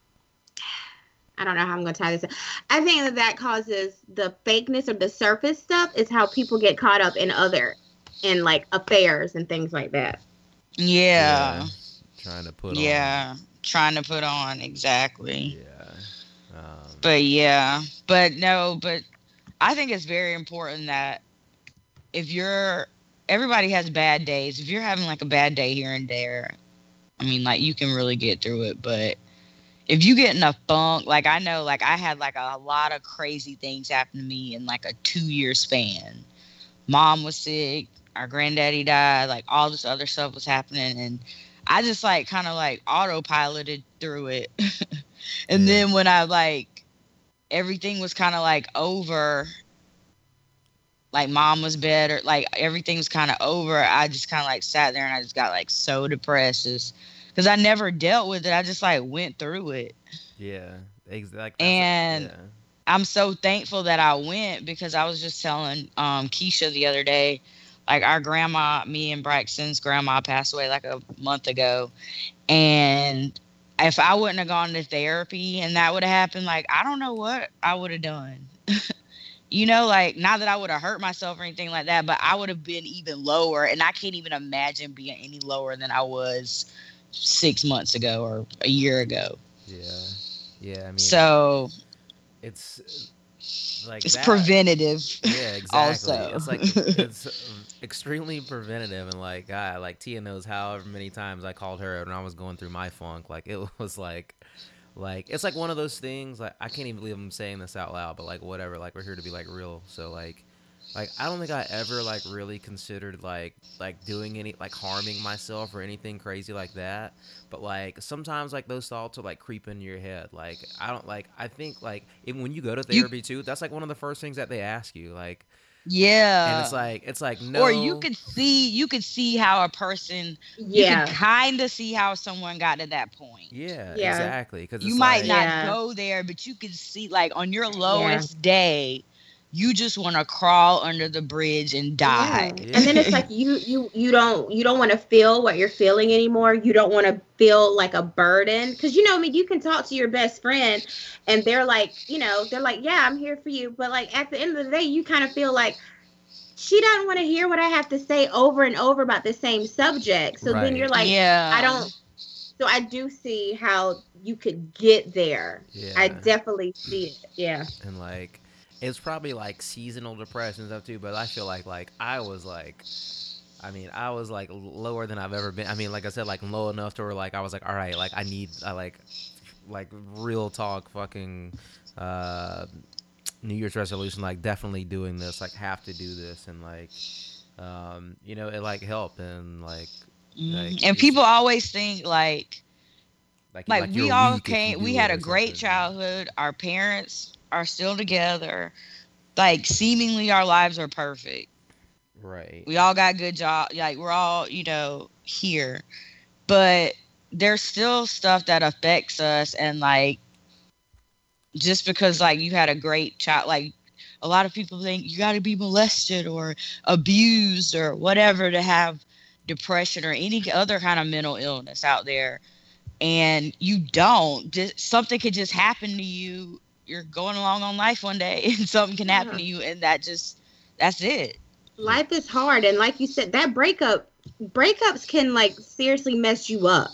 I don't know how I'm going to tie this. in. I think that that causes the fakeness or the surface stuff is how people get caught up in other in like affairs and things like that. Yeah, trying to put on. yeah, trying to put on on exactly. yeah um, But yeah, but no, but I think it's very important that if you're everybody has bad days. If you're having like a bad day here and there, I mean like you can really get through it, but if you get in a funk, like I know like I had like a lot of crazy things happen to me in like a 2-year span. Mom was sick, our granddaddy died, like all this other stuff was happening and I just like kind of like autopiloted through it. and Yeah. then when I like everything was kind of like over like mom was better like everything was kind of over i just kind of like sat there and i just got like so depressed because i never dealt with it. I just like went through it. Yeah exactly And- yeah. i'm so thankful that i went because i was just telling um keisha the other day like our grandma me and braxton's grandma passed away like a month ago. And if i wouldn't have gone to therapy and that would have happened like i don't know what i would have done. You know like not that i would have hurt myself or anything like that but i would have been even lower and i can't even imagine being any lower than i was six months ago or a year ago yeah yeah i mean so it's like it's that- preventative Yeah, exactly. also. It's like it's extremely preventative, and like God, like Tia knows however many times I called her when I was going through my funk. Like it was like, like it's like one of those things. Like I can't even believe I'm saying this out loud, but like whatever. Like we're here to be like real. So like, like I don't think I ever like really considered like like doing any like harming myself or anything crazy like that. But like sometimes like those thoughts are like creep in your head. Like I don't like I think like even when you go to You- therapy too, that's like one of the first things that they ask you. Like yeah and it's like it's like no or you could see you could see how a person Yeah. you could kind of see how someone got to that point yeah, Yeah. exactly because you might not Yeah. go there but you could see like on your lowest day you just want to crawl under the bridge and die Yeah. And then it's like you you you don't you don't want to feel what you're feeling anymore. You don't want to feel like a burden because you know I mean you can talk to your best friend and they're like you know they're like yeah I'm here for you but like at the end of the day you kind of feel like she doesn't want to hear what I have to say over and over about the same subject. So Right. then you're like yeah I don't. So I do see how you could get there. yeah I definitely see it. Yeah. and like it's probably like seasonal depression stuff too. But I feel like like I was like. I mean, I was like lower than I've ever been. I mean, like I said, like low enough to where like I was like, all right, like I need, I like, like real talk, fucking, uh, New Year's resolution, like definitely doing this, like have to do this, and like, um, you know, it like helped and like, Mhm. like, and people always think like like, like, we all weak if you came we had a great childhood our parents are still together. Like seemingly our lives are perfect. Right? we all got good job like we're all you know here. But there's still stuff that affects us and like just because like you had a great child like a lot of people think you got to be molested or abused or whatever to have depression or any other kind of mental illness out there. And you don't just something could just happen to you you're going along on life one day and something can happen Yeah. to you and that just that's it life is hard and like you said that breakup breakups can like seriously mess you up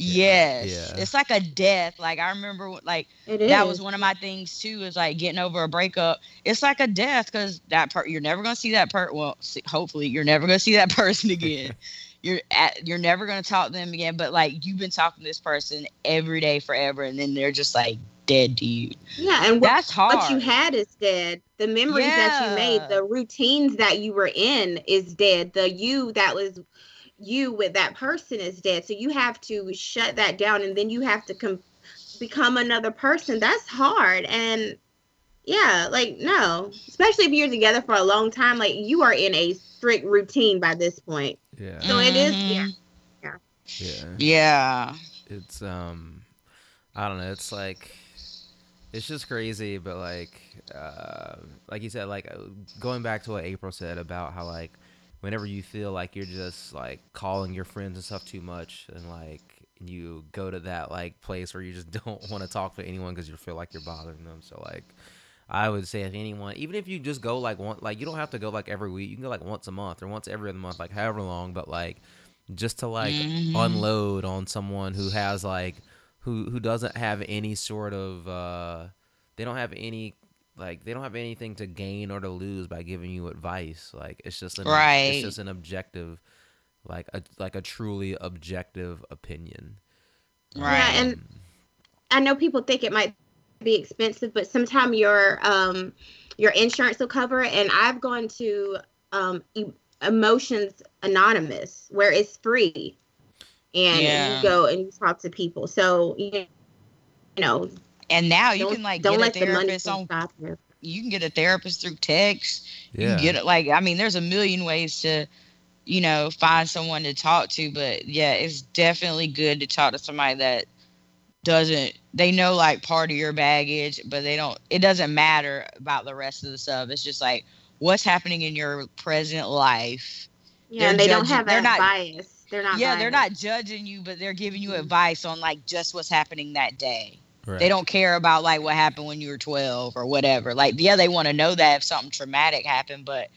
Yes. Yeah. It's like a death. Like I remember like it is that was one of my things too is like getting over a breakup. It's like a death cuz that part you're never going to see that part well see, hopefully you're never going to see that person again. you're at, you're never going to talk to them again, but like you've been talking to this person every day forever and then they're just like dead to you. yeah and what, That's hard. what you had is dead the memories that you made the routines that you were in is dead the you that was you with that person is dead so you have to shut that down and then you have to com- become another person that's hard and yeah like no especially if you're together for a long time like you are in a strict routine by this point Yeah, so it is Mhm. yeah yeah. Yeah. It's um, I don't know. It's like, it's just crazy. But like, uh, like you said, like uh, going back to what April said about how like, whenever you feel like you're just like calling your friends and stuff too much, and like you go to that like place where you just don't want to talk to anyone because you feel like you're bothering them. So like. I would say if anyone, even if you just go like one, like you don't have to go like every week. You can go like once a month or once every other month, like however long. But like, just to like Mhm. unload on someone who has like who who doesn't have any sort of uh they don't have any like they don't have anything to gain or to lose by giving you advice like it's just an Right. it's just an objective like a like a truly objective opinion Right. Yeah, and- I know people think it might be expensive, but sometimes your um your insurance will cover it. And I've gone to um E- Emotions Anonymous where it's free, and Yeah. you go and you talk to people. So you know, And now you can like don't get a let the money on stop you. you can get a therapist through text. You can get it like I mean, there's a million ways to, you know, find someone to talk to, but yeah, it's definitely good to talk to somebody that doesn't they know like part of your baggage, but they don't it doesn't matter about the rest of the stuff. It's just like what's happening in your present life. Yeah, They're and they don't judging- have they're that not- bias. They're not. yeah, they're biased. not judging you, but they're giving you Mhm. advice on like just what's happening that day. right. They don't care about like what happened when you were 12 or whatever. Like, yeah, they want to know that if something traumatic happened, but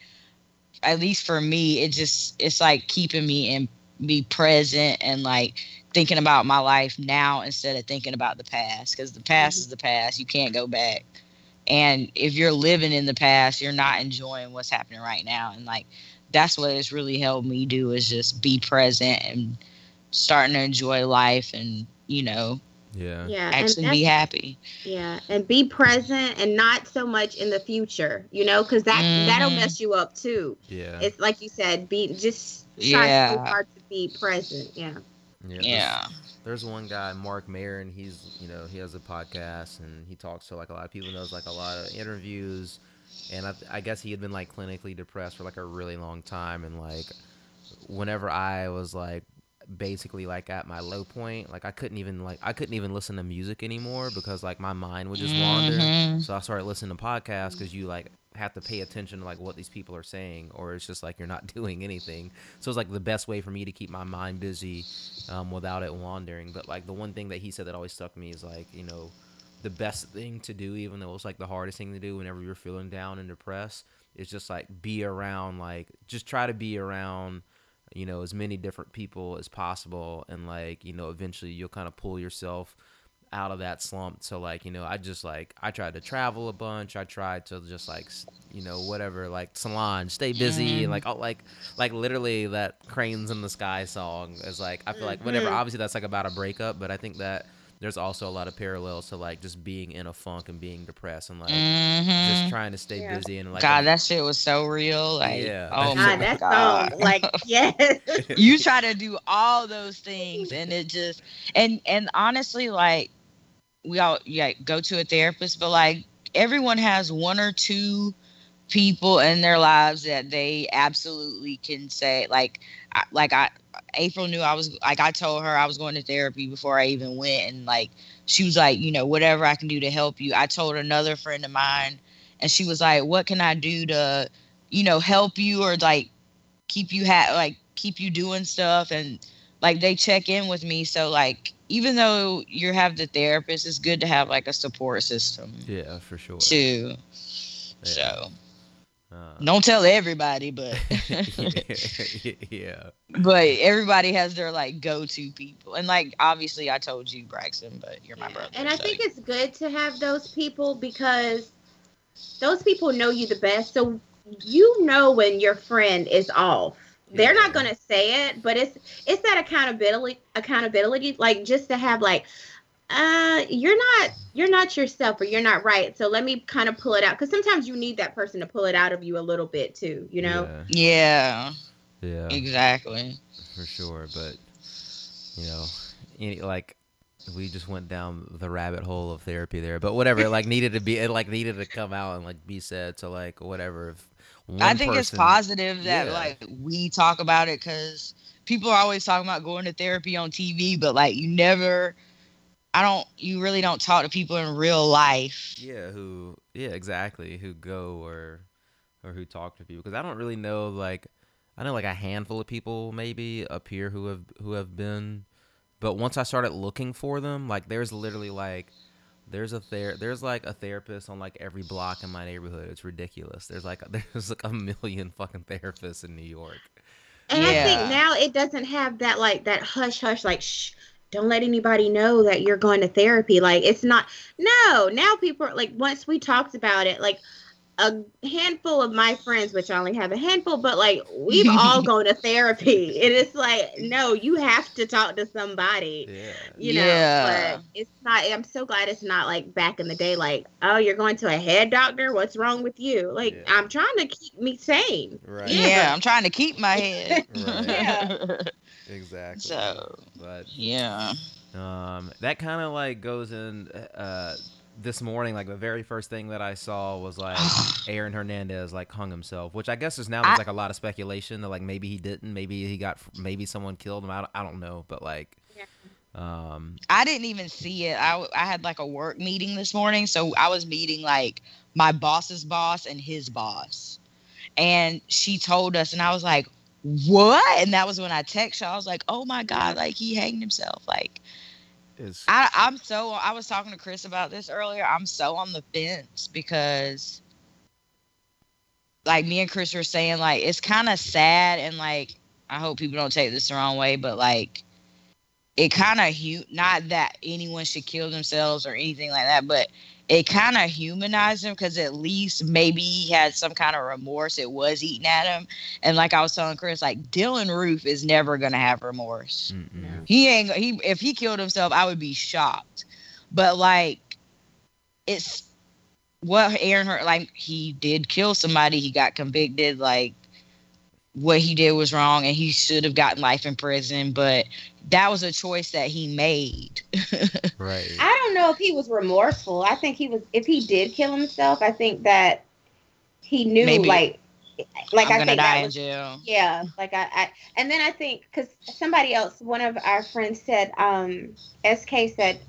at least for me, it just it's like keeping me in be present and like thinking about my life now instead of thinking about the past because the past is the past. You can't go back. And if you're living in the past, you're not enjoying what's happening right now. And like that's what it's really helped me do is just be present and starting to enjoy life and you know yeah Yeah, actually be happy. Yeah, and be present and not so much in the future, you know, because that that'll Mhm. mess you up too. yeah It's like you said, be just try so hard to be present. Yeah. yeah there's- Yeah. there's one guy, Mark Mayer, and he's you know he has a podcast and he talks to like a lot of people, knows like a lot of interviews, and I, I guess he had been like clinically depressed for like a really long time, and like whenever I was like basically like at my low point, like I couldn't even like I couldn't even listen to music anymore because like my mind would just wander. Mhm. So I started listening to podcasts because you like have to pay attention to like what these people are saying, or it's just like you're not doing anything. So it's like the best way for me to keep my mind busy um, without it wandering. But like the one thing that he said that always stuck me is like you know the best thing to do, even though it's like the hardest thing to do whenever you're feeling down and depressed, is just like be around like just try to be around you know as many different people as possible and like you know eventually you'll kind of pull yourself out of that slump. So like, you know, I just like I tried to travel a bunch. I tried to just like, you know, whatever, like Solange, stay busy, and like, oh, like, like literally that "Cranes in the Sky" song is like, I feel like whatever. Mhm. Obviously, that's like about a breakup, but I think that there's also a lot of parallels to like just being in a funk and being depressed and like just Mhm. trying to stay Yeah. busy and like God, a- that shit was so real. Like, Yeah. oh God, my God, that God. song, like, yes. you try to do all those things and it just and and honestly like we all yeah go to a therapist but like everyone has one or two people in their lives that they absolutely can say like like I April knew I was like I told her I was going to therapy before I even went and like she was like you know whatever I can do to help you I told another friend of mine and she was like what can I do to you know help you or like keep you ha- like keep you doing stuff and like they check in with me so like even though you have the therapist it's good to have like a support system yeah, for sure. too Yeah. so Uh, don't tell everybody but yeah. but everybody has their like go-to people and like obviously i told you braxton but you're my Yeah, brother And I so- think it's good to have those people because those people know you the best. So you know when your friend is off. They're Yeah. not gonna say it, but it's it's that accountability accountability, like just to have like uh you're not you're not yourself or you're not right. So let me kind of pull it out. Cause sometimes you need that person to pull it out of you a little bit too, you know? yeah Yeah. yeah. exactly for sure. But you know, any, like we just went down the rabbit hole of therapy there. But whatever, it like needed to be, it like needed to come out and like be said. So like whatever. If one I think it's positive that Yeah. like we talk about it because people are always talking about going to therapy on TV, but like you never, I don't, you really don't talk to people in real life. Yeah, who? Yeah, exactly. Who go or or who talk to people? Because I don't really know. Like, I know like a handful of people maybe up here who have who have been, but once I started looking for them, like there's literally like there's a ther- there's like a therapist on like every block in my neighborhood. It's ridiculous. There's like there's like a million fucking therapists in New York. And I think now it doesn't have that like that hush hush like shh don't let anybody know that you're going to therapy like it's not no now people are like once we talked about it like a handful of my friends which I only have a handful but like we've all gone to therapy and it's like no you have to talk to somebody Yeah. you know Yeah. but it's not i'm so glad it's not like back in the day like oh you're going to a head doctor what's wrong with you like Yeah. i'm trying to keep me sane Right. Yeah, Yeah. I'm trying to keep my head. Right. Yeah. Exactly. So but yeah, Um, that kind of like goes in. Uh, this morning, like the very first thing that I saw was like Aaron Hernandez like hung himself, which I guess is now there's like a lot of speculation that like maybe he didn't, maybe he got, maybe someone killed him. I don't, I don't know, but like, Yeah. um, I didn't even see it. I I had like a work meeting this morning, so I was meeting like my boss's boss and his boss, and she told us, and I was like, "What?" And that was when I texted her. I was like, "Oh my god!" Like he hanged himself. Like I, I'm so. I was talking to Chris about this earlier. I'm so on the fence because, like, me and Chris were saying, like, it's kind of sad, and like, I hope people don't take this the wrong way, but like, it kind of hu- not that anyone should kill themselves or anything like that, but it kind of humanized him because at least maybe he had some kind of remorse. It was eating at him, and like I was telling Chris, like Dylann Roof is never gonna have remorse mm-mm. he ain't he if he killed himself i would be shocked but like it's what aaron heard like he did kill somebody he got convicted like what he did was wrong and he should have gotten life in prison but that was a choice that he made right. I don't know if he was remorseful. I think he was. If he did kill himself, I think that he knew, Maybe. like, like i'm I gonna think die that in was. jail Yeah, like I, I, and then I think because somebody else, one of our friends said, um, SK said,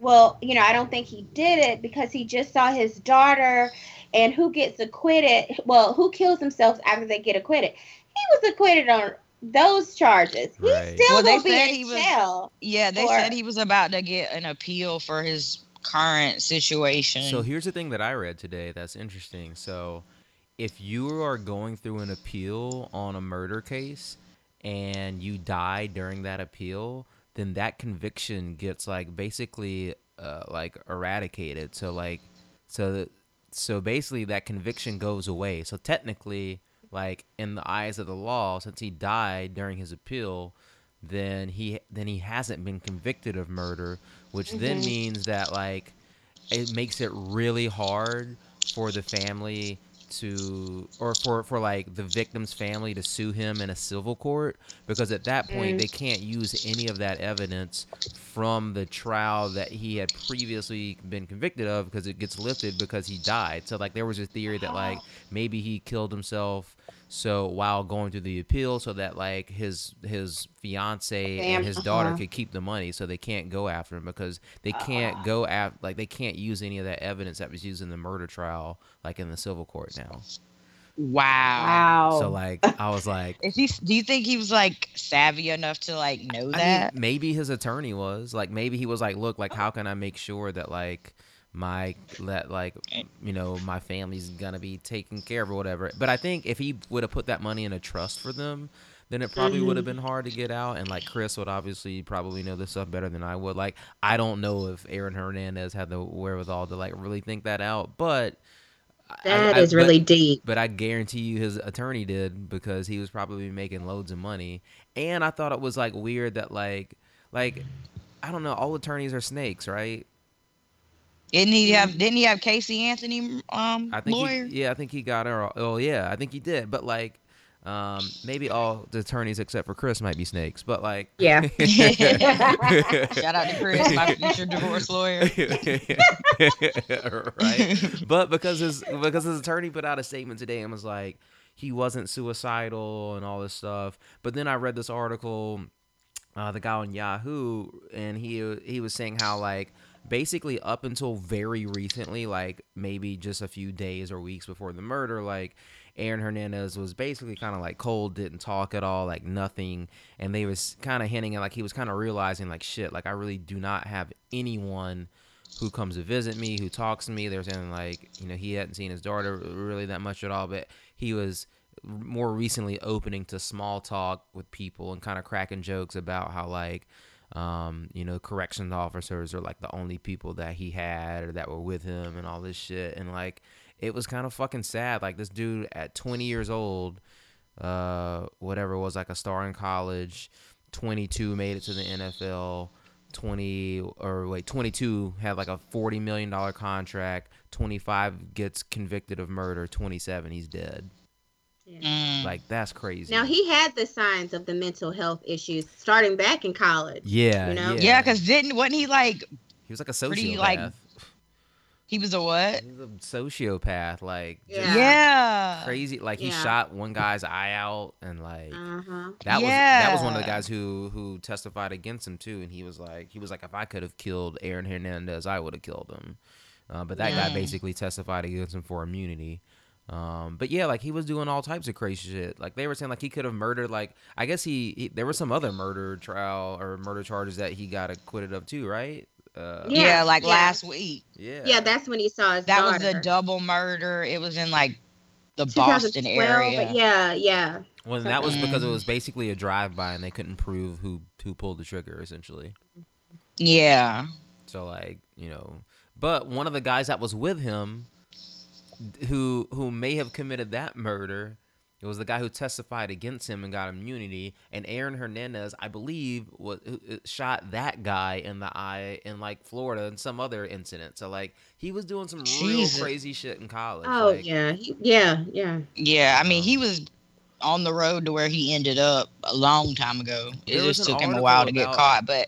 well, you know, I don't think he did it because he just saw his daughter, and who gets acquitted? Well, who kills themselves after they get acquitted? He was acquitted on those charges. He's Right. still Well, they gonna be in he was- jail. yeah they Or- said he was about to get an appeal for his current situation So here's the thing that I read today that's interesting. So if you are going through an appeal on a murder case and you die during that appeal, then that conviction gets like basically uh, like eradicated. So like so that so basically that conviction goes away. So technically, like in the eyes of the law, since he died during his appeal, then he then he hasn't been convicted of murder, which then means that like it makes it really hard for the family to or for for like the victim's family to sue him in a civil court because at that point Mm. they can't use any of that evidence from the trial that he had previously been convicted of because it gets lifted because he died so like there was a theory that like maybe he killed himself so while going through the appeal so that like his his fiance and his daughter uh-huh. could keep the money so they can't go after him because they can't go after like they can't use any of that evidence that was used in the murder trial like in the civil court now Wow. Wow. so like i was like Is he? Do you think he was like savvy enough to like know I that? mean, maybe his attorney was like maybe he was like look like how can i make sure that like my that like you know my family's gonna be taken care of or whatever but i think if he would have put that money in a trust for them then it probably would have mm-hmm. been hard to get out and like chris would obviously probably know this stuff better than i would like i don't know if aaron hernandez had the wherewithal to like really think that out but That I- is but- really deep. but I guarantee you his attorney did because he was probably making loads of money. And I thought it was like weird that like like I don't know, all attorneys are snakes, right? Didn't he have? Didn't he have Casey Anthony um I think lawyer? he, yeah, I think he got her. Oh yeah, I think he did. But like um maybe all the attorneys except for Chris might be snakes, but like Yeah. Shout out to Chris, my future divorce lawyer. right? But because his because his attorney put out a statement today and was like he wasn't suicidal and all this stuff. But then I read this article, uh, the guy on Yahoo, and he he was saying how like basically up until very recently, like maybe just a few days or weeks before the murder, like Aaron Hernandez was basically kind of like cold, didn't talk at all, like nothing, and they was kind of hinting at like he was kind of realizing like shit, like I really do not have anyone who comes to visit me, who talks to me. They're saying like, you know, he hadn't seen his daughter really that much at all, but he was more recently opening to small talk with people and kind of cracking jokes about how like, um, you know, corrections officers are like the only people that he had or that were with him and all this shit. And like, it was kind of fucking sad. Like this dude at 20 years old, uh, whatever was like a star in college, 22 made it to the NFL. 20 or wait 22 had like a 40 million dollar contract 25 gets convicted of murder 27 he's dead Mm. like that's crazy Now he had the signs of the mental health issues starting back in college. yeah you know? yeah, yeah, because didn't wasn't he like he was like a sociopath pretty, like, he was a what? he was a sociopath like Yeah. Yeah. crazy like he Yeah. shot one guy's eye out and like Uh huh. That was that was one of the guys who who testified against him too, and he was like he was like if I could have killed Aaron Hernandez, I would have killed him. Uh, but that guy basically testified against him for immunity. Um, but yeah, like he was doing all types of crazy shit. Like they were saying, like he could have murdered. Like I guess he, he there was some other murder trial or murder charges that he got acquitted of too, right? Uh, Yeah, Yeah, like yeah. last week. yeah, Yeah, that's when he saw his That daughter. was a double murder. It was in like the Boston area. But yeah, yeah. Well, that was because it was basically a drive-by, and they couldn't prove who who pulled the trigger, essentially. Yeah. So like, you know, but one of the guys that was with him who who may have committed that murder, it was the guy who testified against him and got immunity, and Aaron Hernandez, I believe, was who- uh, shot that guy in the eye in like Florida and some other incident. So like, he was doing some Jesus. real crazy shit in college. Oh like, yeah, he, yeah, yeah. Yeah. I mean, Um, he was on the road to where he ended up a long time ago. It just took him a while to get about- caught, but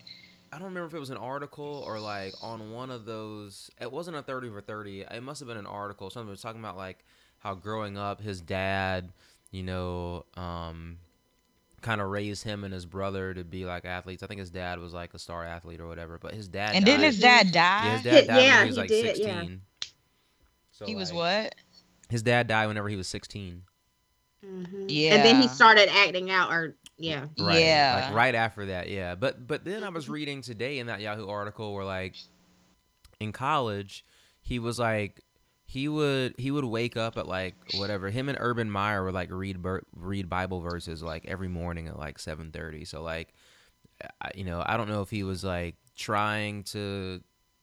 I don't remember if it was an article or like on one of those. It wasn't a thirty for thirty. It must have been an article. Something was talking about like how growing up, his dad, you know, um, kind of raised him and his brother to be like athletes. I think his dad was like a star athlete or whatever. But his dad and died. didn't his dad yeah, die? his dad died Yeah, when he was he like did, yeah. sixteen. So, he was what? His dad died whenever he was sixteen. Mhm. Yeah. And then he started acting out, or yeah. Right. Yeah. Like right after that, yeah. But but then I was reading today in that Yahoo article where like in college, he was like he would he would wake up at like whatever him and Urban Meyer would like read read Bible verses like every morning at like seven thirty. So like I- you know, I don't know if he was like trying to,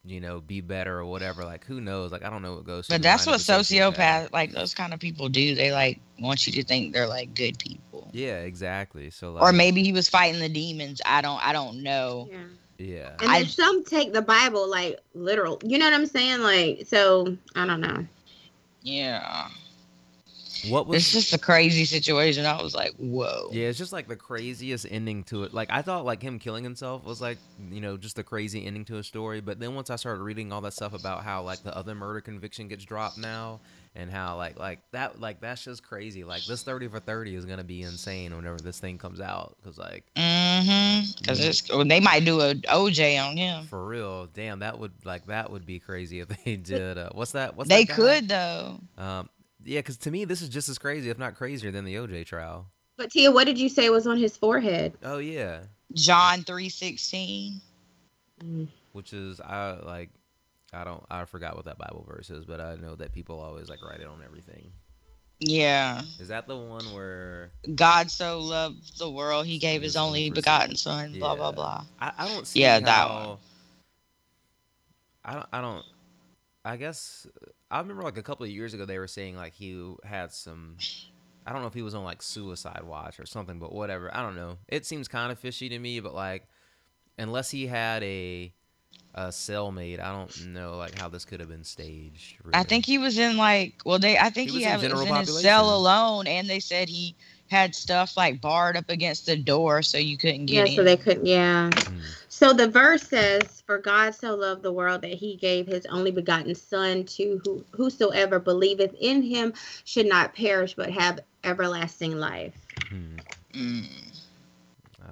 you know, be better or whatever. Like, who knows? Like, I don't know what goes. But that's what of a sociopath. sociopath, like those kind of people do. They like want you to think they're like good people. Yeah, exactly. So like, Or maybe he was fighting the demons. I don't I don't know. Yeah. yeah, And I- then some take the Bible like literal. You know what I'm saying? Like, so I don't know. Yeah. What was It's just a crazy situation. I was like, whoa. Yeah, it's just like the craziest ending to it. Like I thought like him killing himself was like, you know, just a crazy ending to a story, but then once I started reading all that stuff about how like the other murder conviction gets dropped now and how like like that like that's just crazy. Like this 30 for 30 is going to be insane whenever this thing comes out cuz like Mm-hmm. Because it's well, they might do a OJ on him. for real, damn, that would like that would be crazy if they did uh, what's that? What's They that could though. Um yeah, cuz to me this is just as crazy if not crazier than the OJ trial. But Tia, what did you say was on his forehead? Oh yeah. John three sixteen. Mm. which is I like I don't I forgot what that Bible verse is, but I know that people always like write it on everything. Yeah. Is that the one where God so loved the world he gave his His only only begotten son. Blah blah blah. I, I don't see Yeah, that one. I don't I don't I guess I remember like a couple of years ago they were saying like he had some I don't know if he was on like suicide watch or something, but whatever. I don't know. It seems kind of fishy to me, but like unless he had a a cellmate, I don't know like how this could have been staged. I think he was in like well they I think He he, was in was in his cell alone and they said he had stuff like barred up against the door so you couldn't get in. Yeah, get so they couldn't. Yeah. Hmm. So the verse says, "For God so loved the world that He gave His only begotten Son to who, whosoever believeth in Him should not perish but have everlasting life." Hmm. Mm.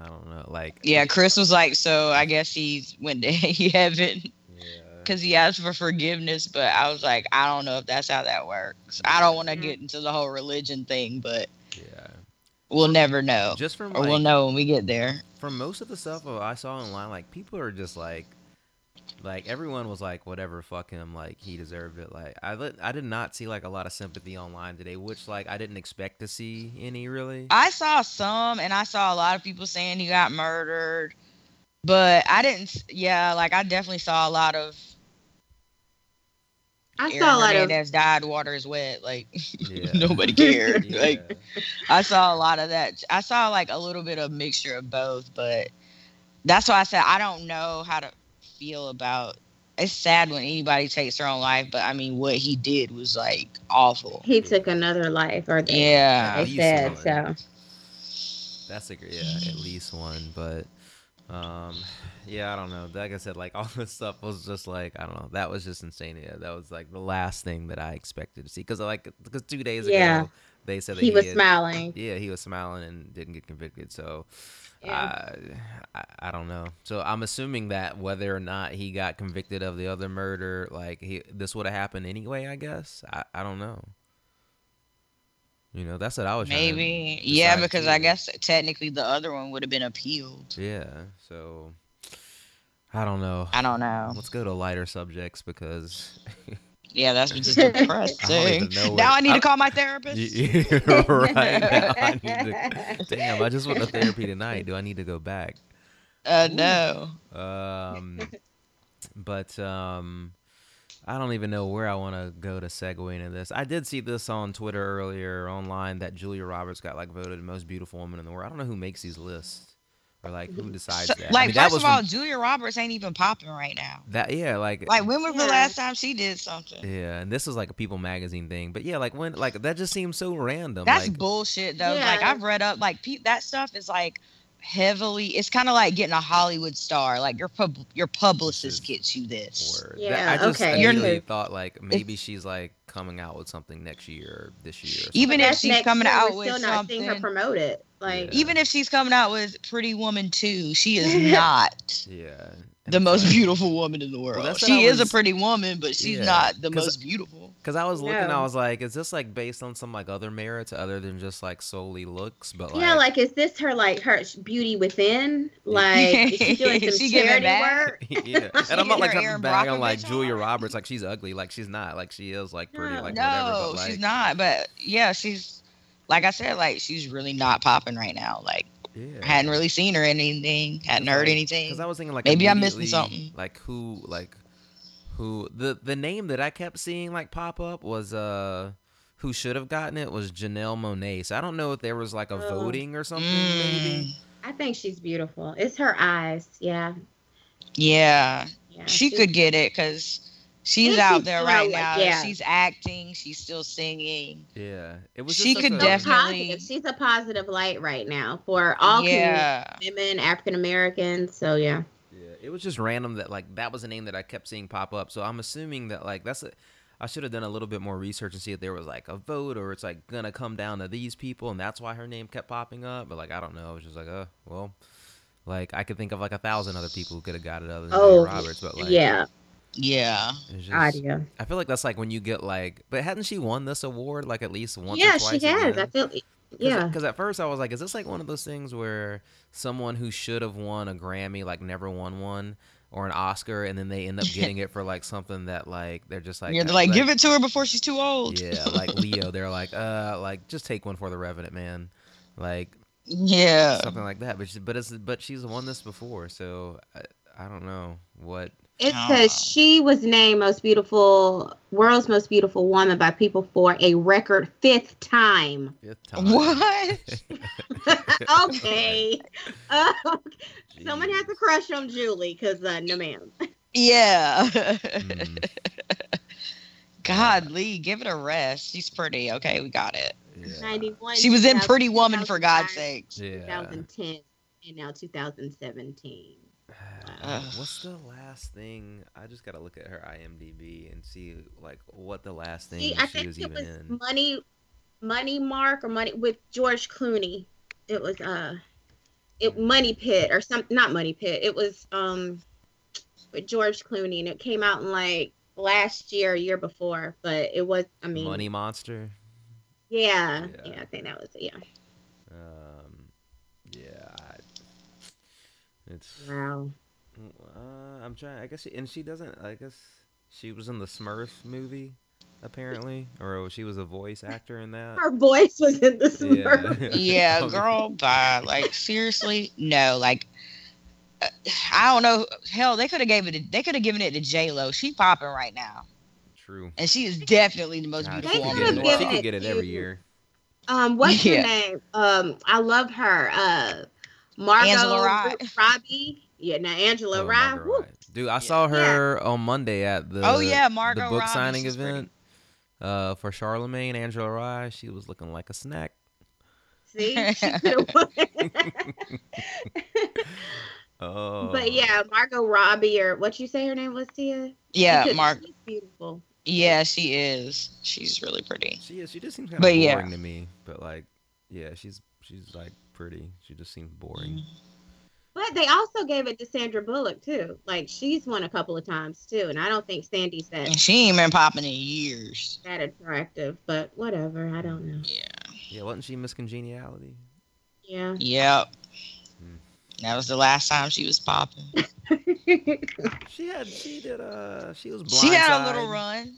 I don't know. Like Yeah, Chris was like, so I guess he's went to heaven yeah. because he asked for forgiveness. But I was like, I don't know if that's how that works. I don't want to Yeah. get into the whole religion thing, but Yeah. We'll never know, Just from or like, we'll know when we get there. from most of the stuff I saw online, like people are just like, like everyone was like, whatever, fuck him, like he deserved it. Like I, I did not see like a lot of sympathy online today, which like I didn't expect to see any really. I saw some, and I saw a lot of people saying he got murdered, but I didn't. Yeah, like I definitely saw a lot of. I Aaron saw a lot of Hernandez died. Water is wet. Like Yeah. nobody cared. Yeah. Like I saw a lot of that. I saw like a little bit of mixture of both, but that's why I said I don't know how to feel about. It's sad when anybody takes their own life, but I mean, what he did was like awful. he took another life, or they, Yeah. they said so. That's a gr- yeah, at least one, but um, yeah, I don't know. Like I said, like all this stuff was just like I don't know. That was just insane. Yeah, that was like the last thing that I expected to see because like because two days Yeah. ago they said that He was had- smiling. Yeah, he was smiling and didn't get convicted. So Yeah. I, I I don't know. So I'm assuming that whether or not he got convicted of the other murder, like he this would have happened anyway. I guess I I don't know. You know, that's what I was trying to Maybe, yeah, decide, because I guess technically the other one would have been appealed. Yeah. So I don't know. I don't know. Let's go to lighter subjects because Yeah, that's just depressing. know Now I need I- to call my therapist. right now I need to, damn, I just went to therapy tonight. Do I need to go back? Uh, no. Um, but um, I don't even know where I want to go to segue into this. I did see this on Twitter earlier online that Julia Roberts got like voted most beautiful woman in the world. I don't know who makes these lists or like who decides So- that. like, I mean, that first was of all, from- Julia Roberts ain't even popping right now. that yeah, like Like, when was the last time she did something? yeah, and this was like a People magazine thing. But yeah, like when like that just seems so random. That's like, bullshit, though. Like, I've read up, like, pe- that stuff is like heavily. It's kind of like getting a Hollywood star. Like, your pub, your publicist gets you this. Word. Yeah, That- I just okay. immediately You're- thought like maybe she's like coming out with something next year or this year. Or. Even if she's next coming year, out we're with still not seeing her something- promote it. Like, Yeah. Even if she's coming out with Pretty Woman 2, she is not yeah, the most beautiful woman in the world. that's what she I is a pretty woman, but she's Yeah, not the most beautiful. Because I was looking, I was like, is this like based on some like other merits other than just like solely looks? But like, yeah, like is this her like her beauty within? Like is she doing some She giving charity back? work? yeah. And I'm not like Her trying Aaron to bag on like Julia? Roberts, like she's ugly, like she's not, like she is like pretty, No. like no, whatever. But like, she's not. But yeah, she's like I said, like she's really not popping right now. Like Yeah. I hadn't really seen her in anything. Hadn't heard anything. Because I was thinking like Maybe I'm missing something. Like who like who the the name that I kept seeing like pop up was uh who should have gotten it was Janelle Monáe. So I don't know if there was like a Oh. voting or something Mm, maybe. I think she's beautiful. It's her eyes. Yeah. yeah, Yeah. she she's- could get it because she's And out there still, right like, now. yeah. She's acting. She's still singing. Yeah. It was She just could a- definitely- positive. She's a positive light right now for all yeah. women, African Americans. So yeah. Yeah, it was just random that like that was a name that I kept seeing pop up. So I'm assuming that like that's a, I should have done a little bit more research and see if there was like a vote or it's like gonna come down to these people and that's why her name kept popping up. But like I don't know. I was just like, uh, well, like I could think of like a thousand other people who could have got it other than Oh, Julia Roberts. But like, yeah. Yeah. it's just, Audio. I feel like that's like when you get like, but hadn't she won this award like at least once? Yeah, or twice she has. again? I feel. Yeah. Because at first I was like, is this like one of those things where someone who should have won a Grammy like never won one or an Oscar and then they end up getting it for like something that like they're just like You're like, give it to her before she's too old. Yeah, like Leo, they're like, uh, like just take one for the Revenant, man, like yeah. something like that. But she, but it's but she's won this before, so I, I don't know what. It Oh. says she was named most beautiful, world's most beautiful woman by People for a record fifth time. Fifth time. What? okay. Uh, someone has a crush on Julie because uh, no ma'am. Yeah. Mm, God, Lee, give it a rest. She's pretty. Okay, we got it. yeah. 91. She was in Pretty Woman for God's sake. Yeah. 2010 and now 2017. Ugh. What's the last thing? I just gotta look at her IMDb and see like what the last thing See, I she think was it even was in. Money, Money Mark or Money with George Clooney. It was uh, it Money Pit or some not Money Pit. It was um, with George Clooney and it came out in like last year, or year before. But it was, I mean, Money Monster. Yeah, Yeah. yeah, I think that was it. Yeah. Um, yeah, I, it's. Wow. Uh, I'm trying. I guess, she, and she doesn't. I guess she was in the Smurf movie, apparently, or she was a voice actor in that. Her voice was in the Smurf. Yeah, Yeah, girl, bye. Like seriously, no. Like, uh, I don't know. Hell, they could have gave it. They could have given it to J Lo. She popping right now, True. and she is definitely the most God, beautiful she They could woman in get the it. could've She given could get it to- every year. Um, what's Yeah. her name? Um, I love her. Uh, Margot Robbie. Yeah, now Angela Oh, Rye. Rye. Dude, I saw her on Monday at the Oh, yeah, the Margot book Robbie, signing she's pretty. event uh, for Charlemagne. Angela Rye, she was looking like a snack. See, she could've. Oh, but yeah, Margot Robbie or what you say her name was, Tia? Yeah, Mark. She's beautiful. Yeah, she is. She's really pretty. She is. She just seems kind of But boring yeah. to me. But like, yeah, she's she's like pretty. She just seems boring. But they also gave it to Sandra Bullock too. Like she's won a couple of times too, and I don't think Sandy's that And she ain't been popping in years. that attractive. But whatever, I don't know. Yeah. Yeah, wasn't she Miss Congeniality? Yeah. Yep. Hmm. That was the last time she was popping. She had. She did. Uh, she was. Blind. She had a little run.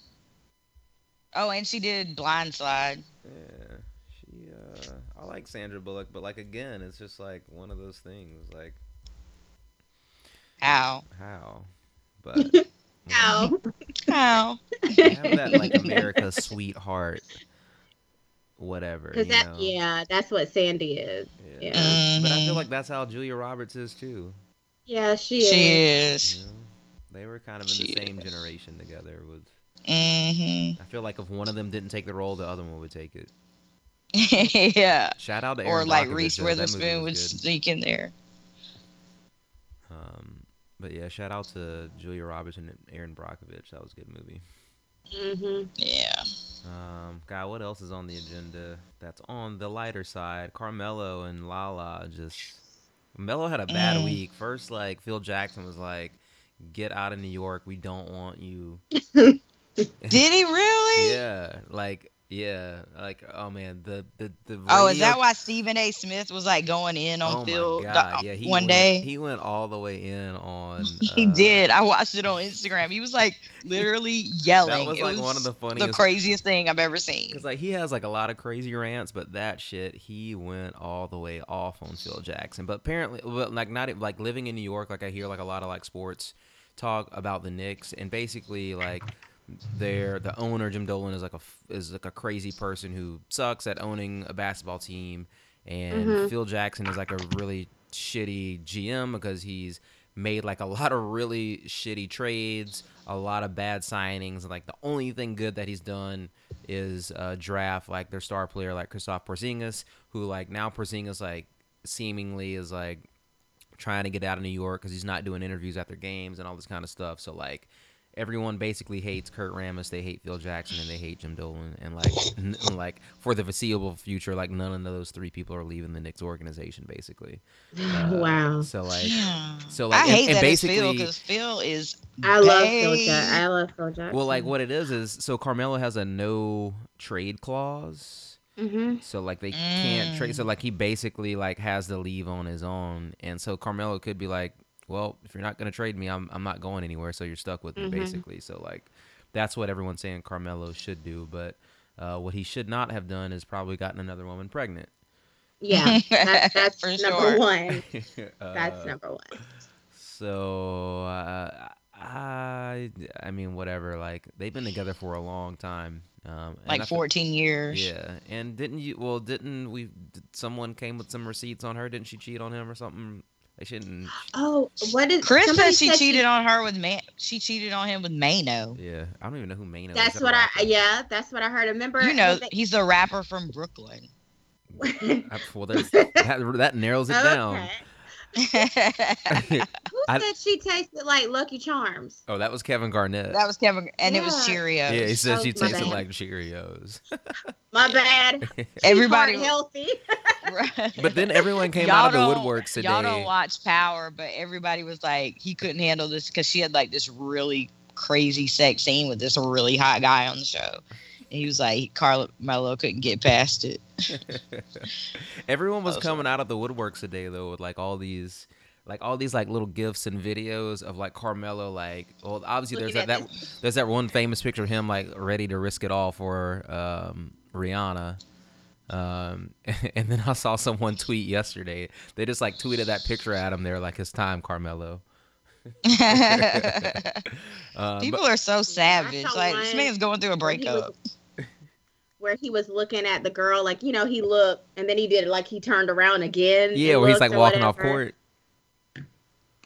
Oh, and she did Blindside. Yeah, she. Uh, I like Sandra Bullock, but like again, it's just like one of those things. Like How? how, but you know, Ow. How? have that like America's sweetheart, whatever. Because you that, know? yeah, that's what Sandy is. Yeah. yeah. But I feel Mhm. like that's how Julia Roberts is too. Yeah, she, is. She is. is. You know? They were kind of in the same is. generation together. With Mm-hmm. I feel like if one of them didn't take the role, the other one would take it. yeah. Shout out to Or like Brockovich, Reese though. That movie Witherspoon would sneak in there. Um, but yeah, shout out to Julia Roberts and Erin Brockovich. That was a good movie. Mm-hmm. Yeah. Um, God, what else is on the agenda that's on the lighter side? Carmelo and Lala just. Melo had a bad Mm. week. First, like Phil Jackson was like, "Get out of New York. We don't want you." Did he really? Yeah, like Yeah, like oh man, the the the. Oh, is that why Stephen A. Smith was like going in on Oh Phil god! Yeah, he one went, day? he went all the way in on. he uh, did. I watched it on Instagram. He was like literally yelling. That was like one of the funniest, the craziest thing I've ever seen. Because like he has like a lot of crazy rants, but that shit he went all the way off on Phil Jackson. But apparently, well, like not like living in New York, like I hear like a lot of like sports talk about the Knicks, and basically like their the owner Jim Dolan is like a is like a crazy person who sucks at owning a basketball team, and Mhm. Phil Jackson is like a really shitty GM because he's made like a lot of really shitty trades, a lot of bad signings, and like the only thing good that he's done is uh, draft like their star player like Christoph Porzingis, who like now Porzingis like seemingly is like trying to get out of New York because he's not doing interviews after games and all this kind of stuff. So like everyone basically hates Kurt Rambis, they hate Phil Jackson, and they hate Jim Dolan. And like n- like for the foreseeable future, like none of those three people are leaving the Knicks organization basically. Uh, wow. So like Yeah. so, like, I and- hate and that it's Phil basically- because Phil is. I love Phil. Jackson. I love Phil Jackson. well like what it is is so Carmelo has a no trade clause. hmm So like they can't trade. So Mm. like he basically like has to leave on his own, and so Carmelo could be like, "Well, if you're not gonna trade me, I'm I'm not going anywhere. So you're stuck with me Mhm. basically." So like that's what everyone's saying Carmelo should do, but uh, what he should not have done is probably gotten another woman pregnant. Yeah, that's, that's number sure. one. Uh, That's number one. So uh, I I mean whatever. Like they've been together for a long time. Um, and I like feel- 14 years. Yeah, and didn't you? Well, didn't we? Did someone came with some receipts on her. Didn't she cheat on him or something? They shouldn't. Oh, what is Chris somebody said she said cheated on her with Man. She cheated on him with Maino. Yeah, I don't even know who Maino. That's Is that what I. Yeah, that's what I heard. Remember? You know, they- he's the rapper from Brooklyn. Well, that, that narrows it down. Okay. that Who I- said she tasted like Lucky Charms? oh, that was Kevin Garnett. That was Kevin, and it was Yeah. Cheerios. yeah, he said Oh, she tasted bad. like Cheerios. My bad. Everybody, Heart healthy. but then everyone came Y'all out of the don't- woodworks today. Y'all don't watch Power, but everybody was like, he couldn't handle this because she had like this really crazy sex scene with this really hot guy on the show. And he was like, Carla Mello couldn't get past it. Everyone was Oh, so- coming out of the woodworks today though with like all these like all these like little gifs and videos of like Carmelo like well obviously there's Looking that, at that there's that one famous picture of him like ready to risk it all for um Rihanna. Um and then I saw someone tweet yesterday. They just like tweeted that picture at him They're like his time Carmelo. Um, People are so savage. saw Like this man's going through a where he breakup. Was- Where he was looking at the girl, like you know, he looked and then he did it like he turned around again. yeah, and where he's like or walking off court.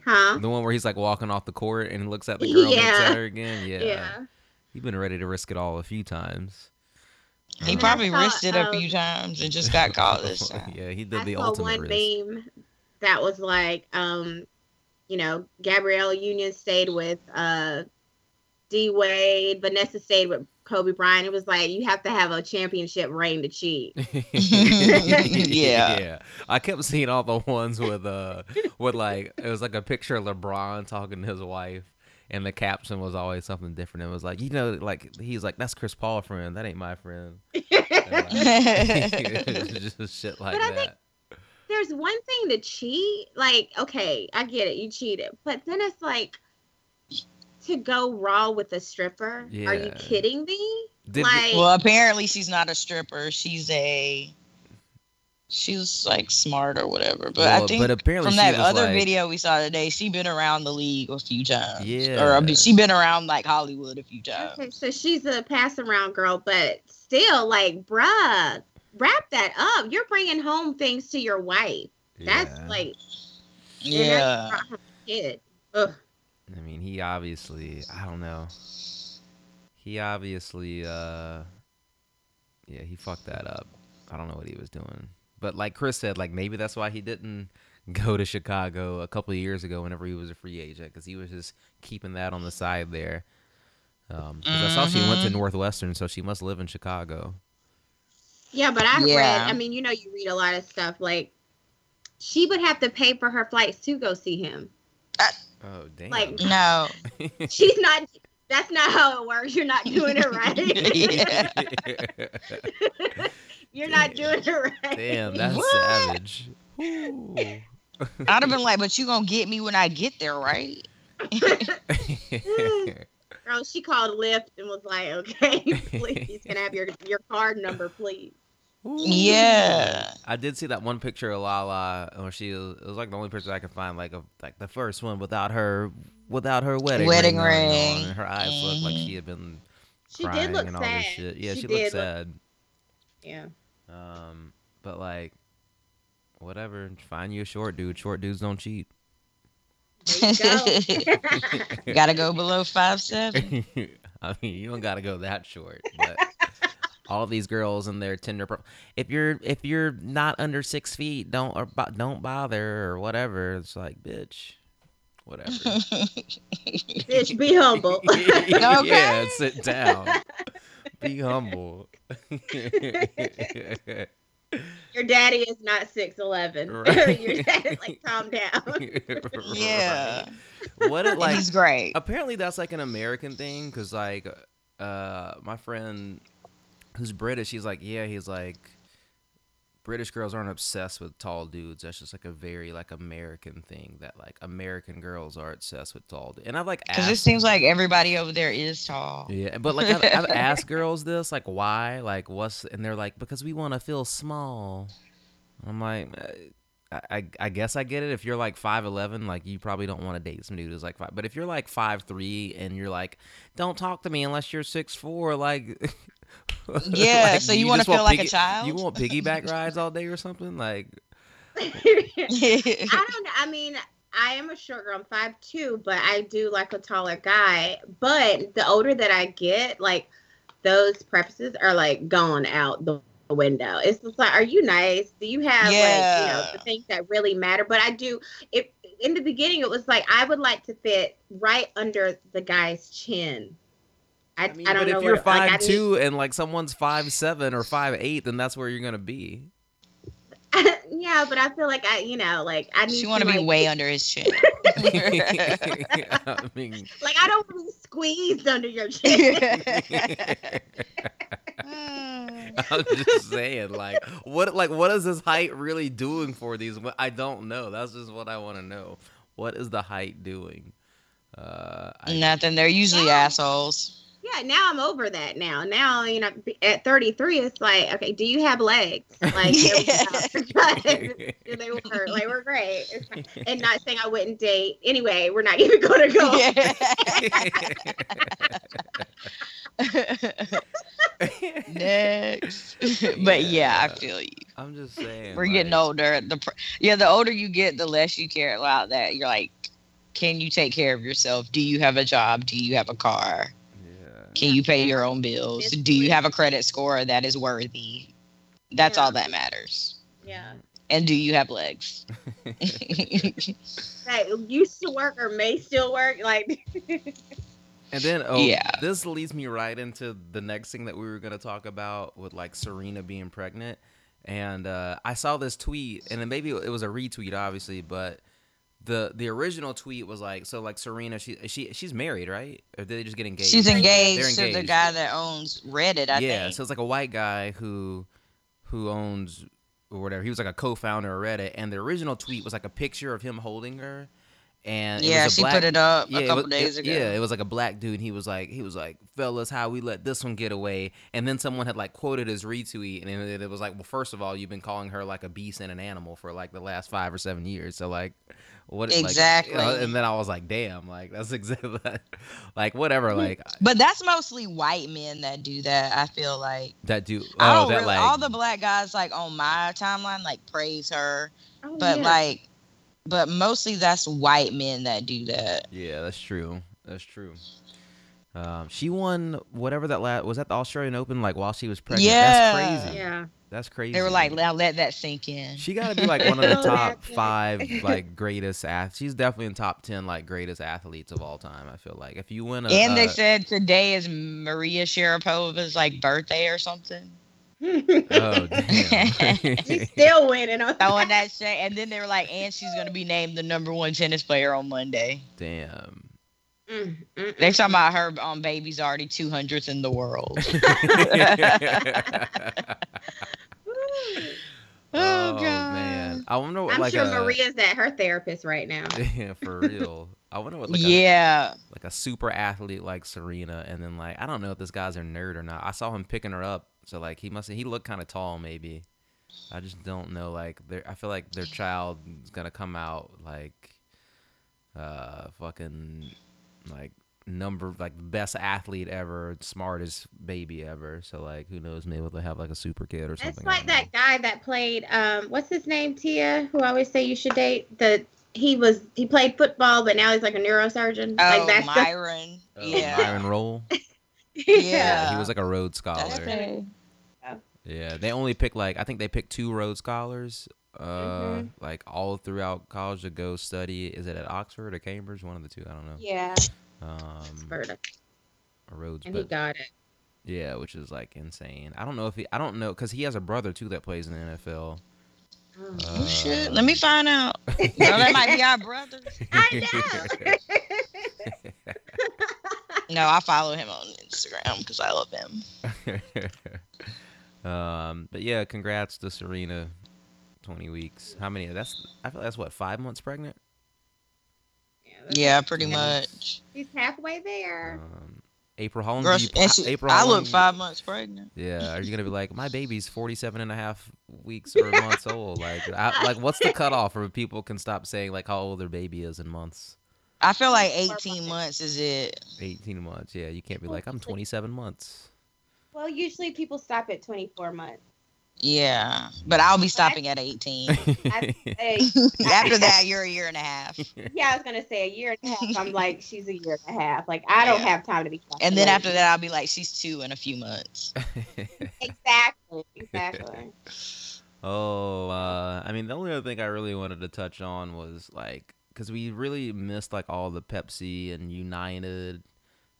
Huh? The one where he's like walking off the court and looks at the girl and looks Yeah. at her again. Yeah. Yeah. He's been ready to risk it all a few times. He Uh, probably saw, risked it a um, few times and just got caught this time. yeah, he did I the saw ultimate one risk. meme that was like, um, you know, Gabrielle Union stayed with uh, D Wade, Vanessa stayed with Kobe Bryant. It was like you have to have a championship reign to cheat. Yeah. yeah. I kept seeing all the ones with uh with like it was like a picture of LeBron talking to his wife and the caption was always something different. It was like, you know, like he's like, That's Chris Paul friend, that ain't my friend. Like, just shit like But I that. think- There's one thing to cheat. Like, okay, I get it, you cheated, but then it's like to go raw with a stripper. Are you kidding me? Did like, well, apparently she's not a stripper. She's a she's like smart or whatever. But well, I think but apparently from that other like- video we saw today, she been around the league a few times. Yeah. Or I mean, she been around like Hollywood a few times. Okay, so she's a pass around girl, but still, like, bruh, wrap that up. You're bringing home things to your wife. That's Yeah. like, Yeah. that's brought home a kid. Ugh. I mean, he obviously, I don't know. He obviously, uh, yeah, he fucked that up. I don't know what he was doing. But like Chris said, like maybe that's why he didn't go to Chicago a couple of years ago whenever he was a free agent because he was just keeping that on the side there. Um, 'cause I saw she went to Mhm. Northwestern, so she must live in Chicago. Yeah, but I Yeah. read, I mean, you know, you read a lot of stuff. Like, she would have to pay for her flights to go see him. Oh damn! Like- No. She's not, That's not how it works. You're not doing it right. You're not doing it right. Damn, that's What? savage. I'd have been like, but you gonna get me when I get there, right? Girl, she called Lyft and was like, "Okay, please, can I have your your card number, please?" Yeah. I did see that one picture of Lala, or she was, it was like the only picture I could find, like of like the first one without her without her wedding Wedding ring, going on, and her eyes looked like she had been She crying did look and all sad. this shit. Yeah, she, She looked did look- sad. Yeah. Um, but like, whatever. Find you a short dude. Short dudes don't cheat. There you go. Gotta go below five seven. I mean, you don't gotta go that short, but all these girls and their Tinder. Pro- if you're if you're not under six feet, don't or bo- don't bother or whatever. It's like, bitch, whatever. Bitch, be humble. yeah, sit down. Be humble. Your daddy is not six eleven. Right. Your daddy's like, calm down. Yeah. What it like? He's great. apparently that's like an American thing because like uh my friend who's British he's like yeah he's like British girls aren't obsessed with tall dudes that's just like a very like American thing that like American girls are obsessed with tall dudes and I've like Because it seems like everybody over there is tall. yeah but like I've, I've asked girls this like why like what's and they're like because we want to feel small I'm like uh, I, I, I guess I get it. If you're like five eleven, like you probably don't want to date some dude who's like five. But if you're like five three and you're like, don't talk to me unless you're six four, like Yeah, like, so do you wanna feel want like a child? You want piggyback rides all day or something? Like I don't. I mean, I am a short girl. I'm five two, but I do like a taller guy. But the older that I get, like those preferences are like gone out the window. It's just like, are you nice? Do you have like you know the things that really matter? But I do. It in the beginning, it was like I would like to fit right under the guy's chin. I, I mean, I don't know. but know if you're like, five need- two and like someone's five seven or five eight, then that's where you're gonna be. yeah, but I feel like I, you know, like I need she want to be like, way under his chin. I mean, Like I don't want to be squeezed under your chin. I'm just saying, like, what, like, what is this height really doing for these? I don't know. That's just what I want to know. What is the height doing? Uh, I, Nothing. They're usually assholes. Yeah, now I'm over that. Now, now you know, at 33, it's like, okay, do you have legs? Like, there do they work? Like, we're great. And not saying I wouldn't date. Anyway, we're not even going to go. Next. but yeah, I feel you. I'm just saying. We're getting older. The pr- yeah, the older you get, the less you care about that. You're like, can you take care of yourself? Do you have a job? Do you have a car? Yeah. Can you pay your own bills? Do you have a credit score that is worthy? That's Yeah. all that matters. Yeah. And do you have legs? That used to work or may still work. Like, And then, oh, Yeah. this leads me right into the next thing that we were going to talk about with like Serena being pregnant. And uh, I saw this tweet, and then maybe it was a retweet, obviously, but the the original tweet was like, so like Serena, she she she's married, right? Or did they just get engaged? She's engaged, They're to the guy that owns Reddit, I yeah, think. so it's like a white guy who who owns or whatever. He was like a co-founder of Reddit, and the original tweet was like a picture of him holding her. And yeah, she black, put it up yeah, a couple was- days it- ago. Yeah, it was like a black dude. He was like, he was like, fellas, how we let this one get away? And then someone had like quoted his retweet, and it was like, well, first of all, you've been calling her like a beast and an animal for like the last five or seven years. So like, what? like, you know, Exactly. Uh, and then I was like, damn, like that's exactly like whatever, mm, like But that's mostly white men that do that. I feel like that dude. I Oh, don't that really, like all the black guys like on my timeline like praise her, oh, but yeah. like, but mostly that's white men that do that. Yeah, that's true. That's true. Um, she won whatever that la- was that the Australian Open like while she was pregnant. Yeah. That's crazy. yeah. That's crazy. They were like, now let that sink in. She got to be like one of the Oh, top five like greatest athletes. She's definitely in top ten like greatest athletes of all time. I feel like if you win a and they uh, said today is Maria Sharapova's like birthday or something. oh damn, She's still winning on Throwing that shit, and then they were like, and she's gonna be named the number one tennis player on Monday. damn. Mm, mm, They mm, talking about her um, baby's already 200th in the world. mm. Oh, God. man, I wonder what I'm like sure a, Maria's at her therapist right now. yeah, for real. I wonder what like a, yeah. like a super athlete like Serena, and then like I don't know if this guy's a nerd or not. I saw him picking her up, so like he must he looked kind of tall maybe. I just don't know. Like I feel like their child is gonna come out like, uh, fucking like number like best athlete ever, smartest baby ever. So like who knows? Maybe they'll have like a super kid or something. It's like that know. guy that played um what's his name, Tia, who I always say you should date. The he was he played football but now he's like a neurosurgeon. Oh, like that's the- Myron. Oh, yeah. Myron Rolle. Yeah. Yeah, he was like a Rhodes scholar. That's. Yeah, they only pick like I think they picked two Rhodes scholars, uh, Mhm. like all throughout college to go study. Is it at Oxford or Cambridge? One of the two. I don't know. Yeah, Um, Oxford, Rhodes, and he but got it. yeah, which is like insane. I don't know if he. I don't know because he has a brother too that plays in the NFL. Oh. Oh, shit. Uh, Let me find out. No, that might be our brother. I know. No, I follow him on Instagram because I love him. um, but yeah, congrats to Serena. Twenty weeks. How many? That's I feel that's what five months pregnant. that's- Yeah, pretty Yeah. much. He's halfway there. Um, April, how long Girl, do you? she- April, I how look five months pregnant. Yeah, are you gonna be like, my baby's 47 and a half weeks or months old? Like, I, like what's the cutoff where people can stop saying like how old their baby is in months? I feel like 18 months is it. 18 months. Yeah, you can't be like, I'm 27 months. Well, usually people stop at 24 months. Yeah, but I'll be stopping at 18. I, hey, After that, you're a year and a half. yeah, I was gonna say a year and a half. I'm like, she's a year and a half. Like, I don't Yeah. have time to be. And then after that, I'll be like, she's two in a few months. exactly, exactly. oh, uh, I mean, the only other thing I really wanted to touch on was like, because we really missed like all the Pepsi and United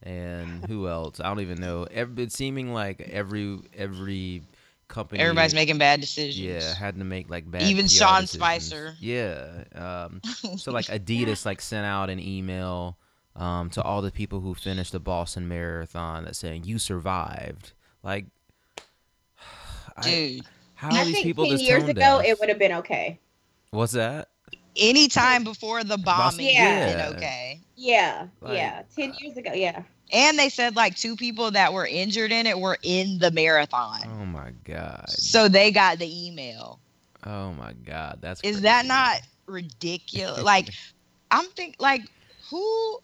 and who else? I don't even know. Every, it's seeming like every every company. Everybody's making bad decisions. Yeah, had to make like bad. Even PR Sean decisions. Spicer. Yeah. Um, so like Adidas like sent out an email um, to all the people who finished the Boston Marathon that saying you survived. Like, I, Dude, how are I these think people 10 just years ago deaf? it would have been okay. What's that? Any time before the bombing, Yeah. yeah. okay. Yeah, Like- yeah. Ten years ago, yeah. And they said like two people that were injured in it were in the marathon. Oh my god. So they got the email. Oh my god. That's Is that not ridiculous? like, I'm think like who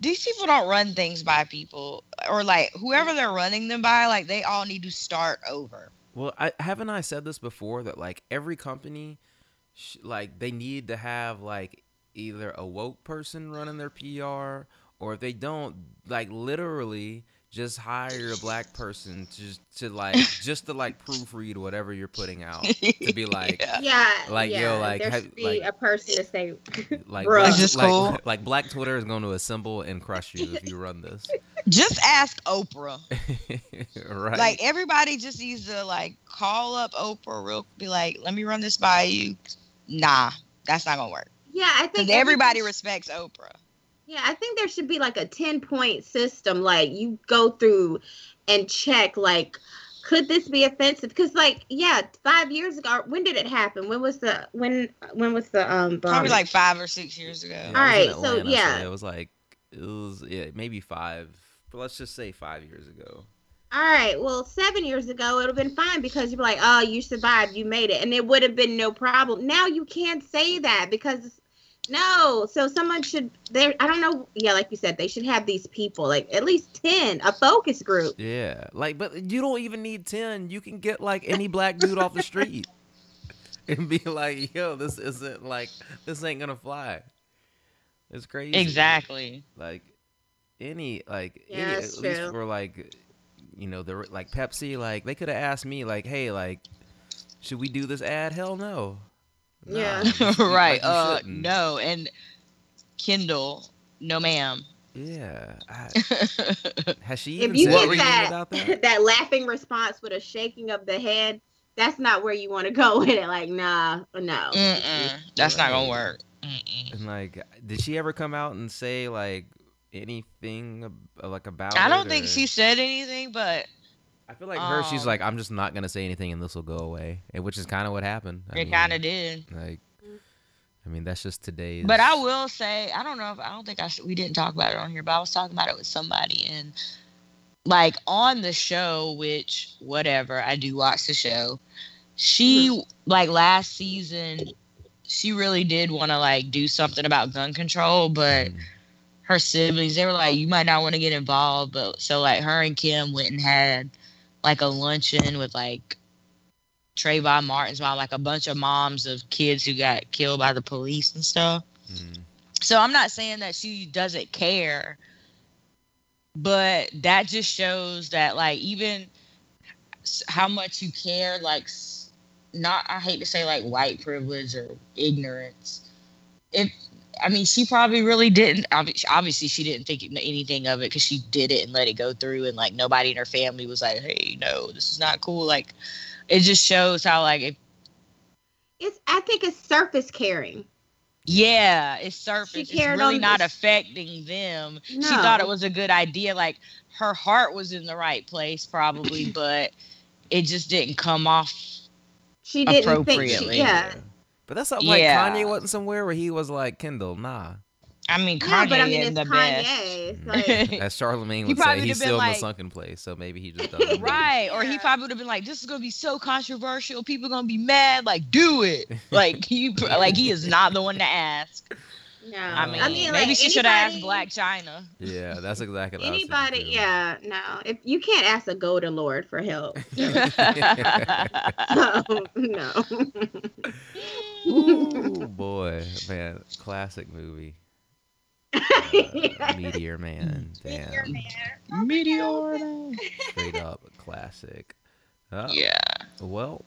these people don't run things by people or like whoever they're running them by, like they all need to start over. Well, I haven't I said this before that like every company, sh- like they need to have like either a woke person running their PR, or if they don't, like literally just hire a black person to to like just to like proofread whatever you're putting out to be like Yeah. Yeah. Like, yo, yeah. like, there have- should be like- a person to say, like Bruh. black, Is like, cool? like black Twitter is going to assemble and crush you if you run this. Just ask Oprah. right. Like everybody just needs to like call up Oprah real be like, let me run this by you. Nah, that's not gonna work. yeah, I think Because everybody respects Oprah. Yeah, I think there should be like a 10 point system. Like you go through and check, like, could this be offensive? Because, like, yeah, five years ago, when did it happen? When was the, when, when was the, um, Probably like five or six years ago. All right, All it was in right, so, yeah. it was like it was yeah maybe five, but let's just say five years ago. All right, well, seven years ago, it would have been fine because you'd be like, oh, you survived, you made it, and it would have been no problem. Now you can't say that because, no, so someone should, there, I don't know, yeah, like you said, they should have these people, like at least 10, a focus group. Yeah, like but you don't even need ten. You can get like any black dude off the street and be like, yo, this isn't like this ain't gonna fly. It's crazy. Exactly. Like any like Yeah, any, at that's least for like you know the like Pepsi like they could have asked me like hey like should we do this ad? Hell no. Nah, Yeah. just- like, right. you uh shouldn't. no. And Kendall, no ma'am. Yeah. I, has she even If you said get that, about that? that laughing response with a shaking of the head, that's not where you want to go with it. Like, nah, no. Mm-mm. That's not gonna work. Mm-mm. And like, did she ever come out and say like, anything like about. I don't it, think or- she said anything, but I feel like her. She's um, like, I'm just not gonna say anything, and this will go away, and which is kind of what happened. I it kind of did. Like, I mean, that's just today's. But I will say, I don't know if I don't think I we didn't talk about it on here, but I was talking about it with somebody and like on the show, which whatever I do watch the show. She like last season, she really did want to like do something about gun control, but Mm, her siblings they were like, you might not want to get involved, but so like her and Kim went and had like a luncheon with like Trayvon Martin's mom, like a bunch of moms of kids who got killed by the police and stuff. mm, So I'm not saying that she doesn't care, but that just shows that like even how much you care, like not I hate to say like white privilege or ignorance. If I mean, she probably really didn't. Obviously, she didn't think anything of it because she did it and let it go through, and like nobody in her family was like, "Hey, no, this is not cool." Like, it just shows how like if It's I think it's surface caring. Yeah, it's surface. It's cared really on not this- affecting them. She thought it was a good idea. Like her heart was in the right place, probably, but it just didn't come off. She didn't think Appropriately. she yeah. But that's not like Yeah. Kanye wasn't somewhere where he was like Kendall, nah. I mean, Yeah, Kanye but I mean isn't the best. Kanye. It's Mm. like As Charlemagne He would say, probably he's would've been still in the sunken place, so maybe he just doesn't. Right, or he probably would have been like, "This is gonna be so controversial. People gonna be mad. Like, do it." Like he, like he is not the one to ask. No. I mean, I mean, maybe like, she should have asked Blac Chyna. Yeah, that's exactly what I was thinking, Anybody, too. yeah, no. If you can't ask a go to Lord for help, so, no. Ooh, boy, man, classic movie. Uh, Meteor Man, damn, Meteor. Man. straight up classic. Uh, Yeah. Well,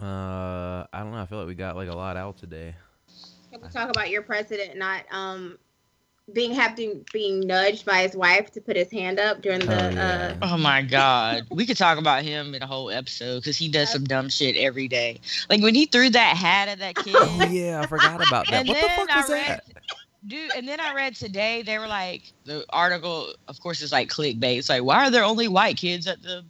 uh, I don't know. I feel like we got like a lot out today. Can we talk about your president not um being having being nudged by his wife to put his hand up during the Oh, yeah. Oh my god, we could talk about him in a whole episode because he does some dumb shit every day. Like when he threw that hat at that kid. Oh yeah, I forgot about that. And What the fuck I was read, that? dude. And then I read today they were like the article. Of course, it's like clickbait. It's like why are there only white kids at the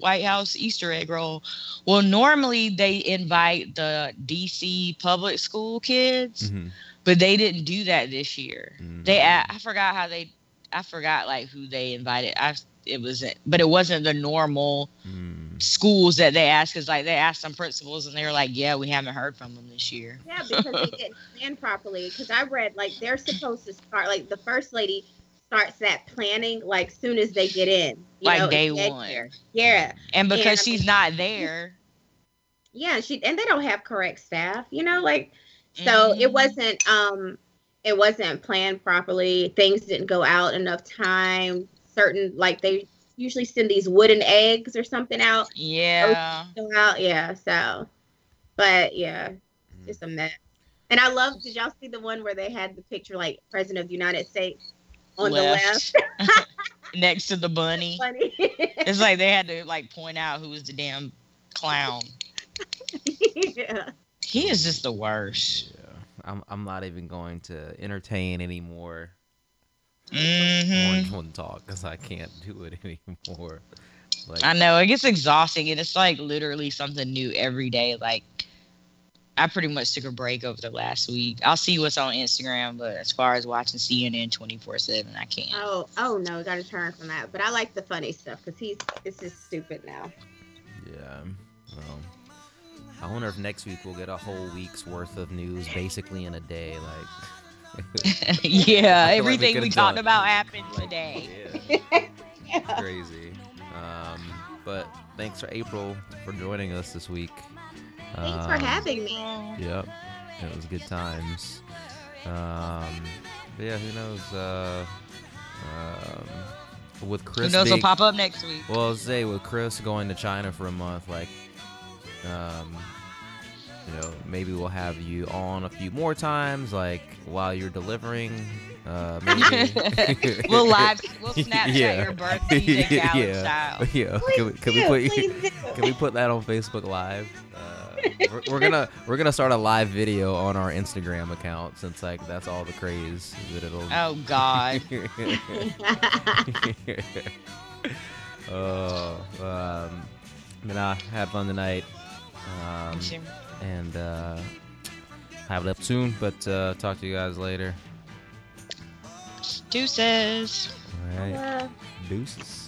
White House Easter egg roll? Well, normally they invite the DC public school kids, Mhm. but they didn't do that this year. Mm. They I forgot how they I forgot like who they invited. I it wasn't, but it wasn't the normal Mm. schools that they asked because like they asked some principals and they were like, yeah, we haven't heard from them this year. Yeah, because they didn't plan properly. Because I read like they're supposed to start like the first lady starts that planning like soon as they get in. You Like know, day one. care. Yeah, And because Yeah, I she's not there, yeah. She and they don't have correct staff. You know, like so it Mhm. wasn't um it wasn't planned properly. Things didn't go out enough time. Certain like they usually send these wooden eggs or something out. yeah. Go out, yeah. So, but yeah, just a mess. And I love. Did y'all see the one where they had the picture like President of the United States on the left? next to the bunny. Funny. It's like they had to like point out who was the damn clown. yeah. He is just the worst. Yeah, I'm. I'm not even going to entertain any more hmm orange one talk because I can't do it anymore. Like, I know it gets exhausting, and it's like literally something new every day. Like I pretty much took a break over the last week. I'll see what's on Instagram, but as far as watching CNN twenty four seven, I can't. Oh, oh no, got to turn from that. But I like the funny stuff because he's it's just stupid now. Yeah. Well, I wonder if next week we'll get a whole week's worth of news basically in a day. Like, yeah, I feel like we everything we, could've talked done- about happened like, today. Yeah, crazy. Um, but thanks for April for joining us this week. Thanks for Um, having me. Yep, it was good times. Um, but yeah, who knows? Uh, um, with Chris, Who Chris, knows? Will pop up next week. well, I'll say with Chris going to China for a month, like, um, you know, maybe we'll have you on a few more times, like while you're delivering Uh, maybe. we'll live, we'll Snapchat Yeah. your birth DJ Khaled Yeah. style. yeah. Please Can we, can we put do. can we put that on Facebook Live? Uh, we're, we're gonna we're gonna start a live video on our Instagram account since like that's all the craze that it'll. Oh God. oh, um, but nah, had fun tonight. Um, and uh, have it up soon, but uh, talk to you guys later. Deuces. All right, deuces.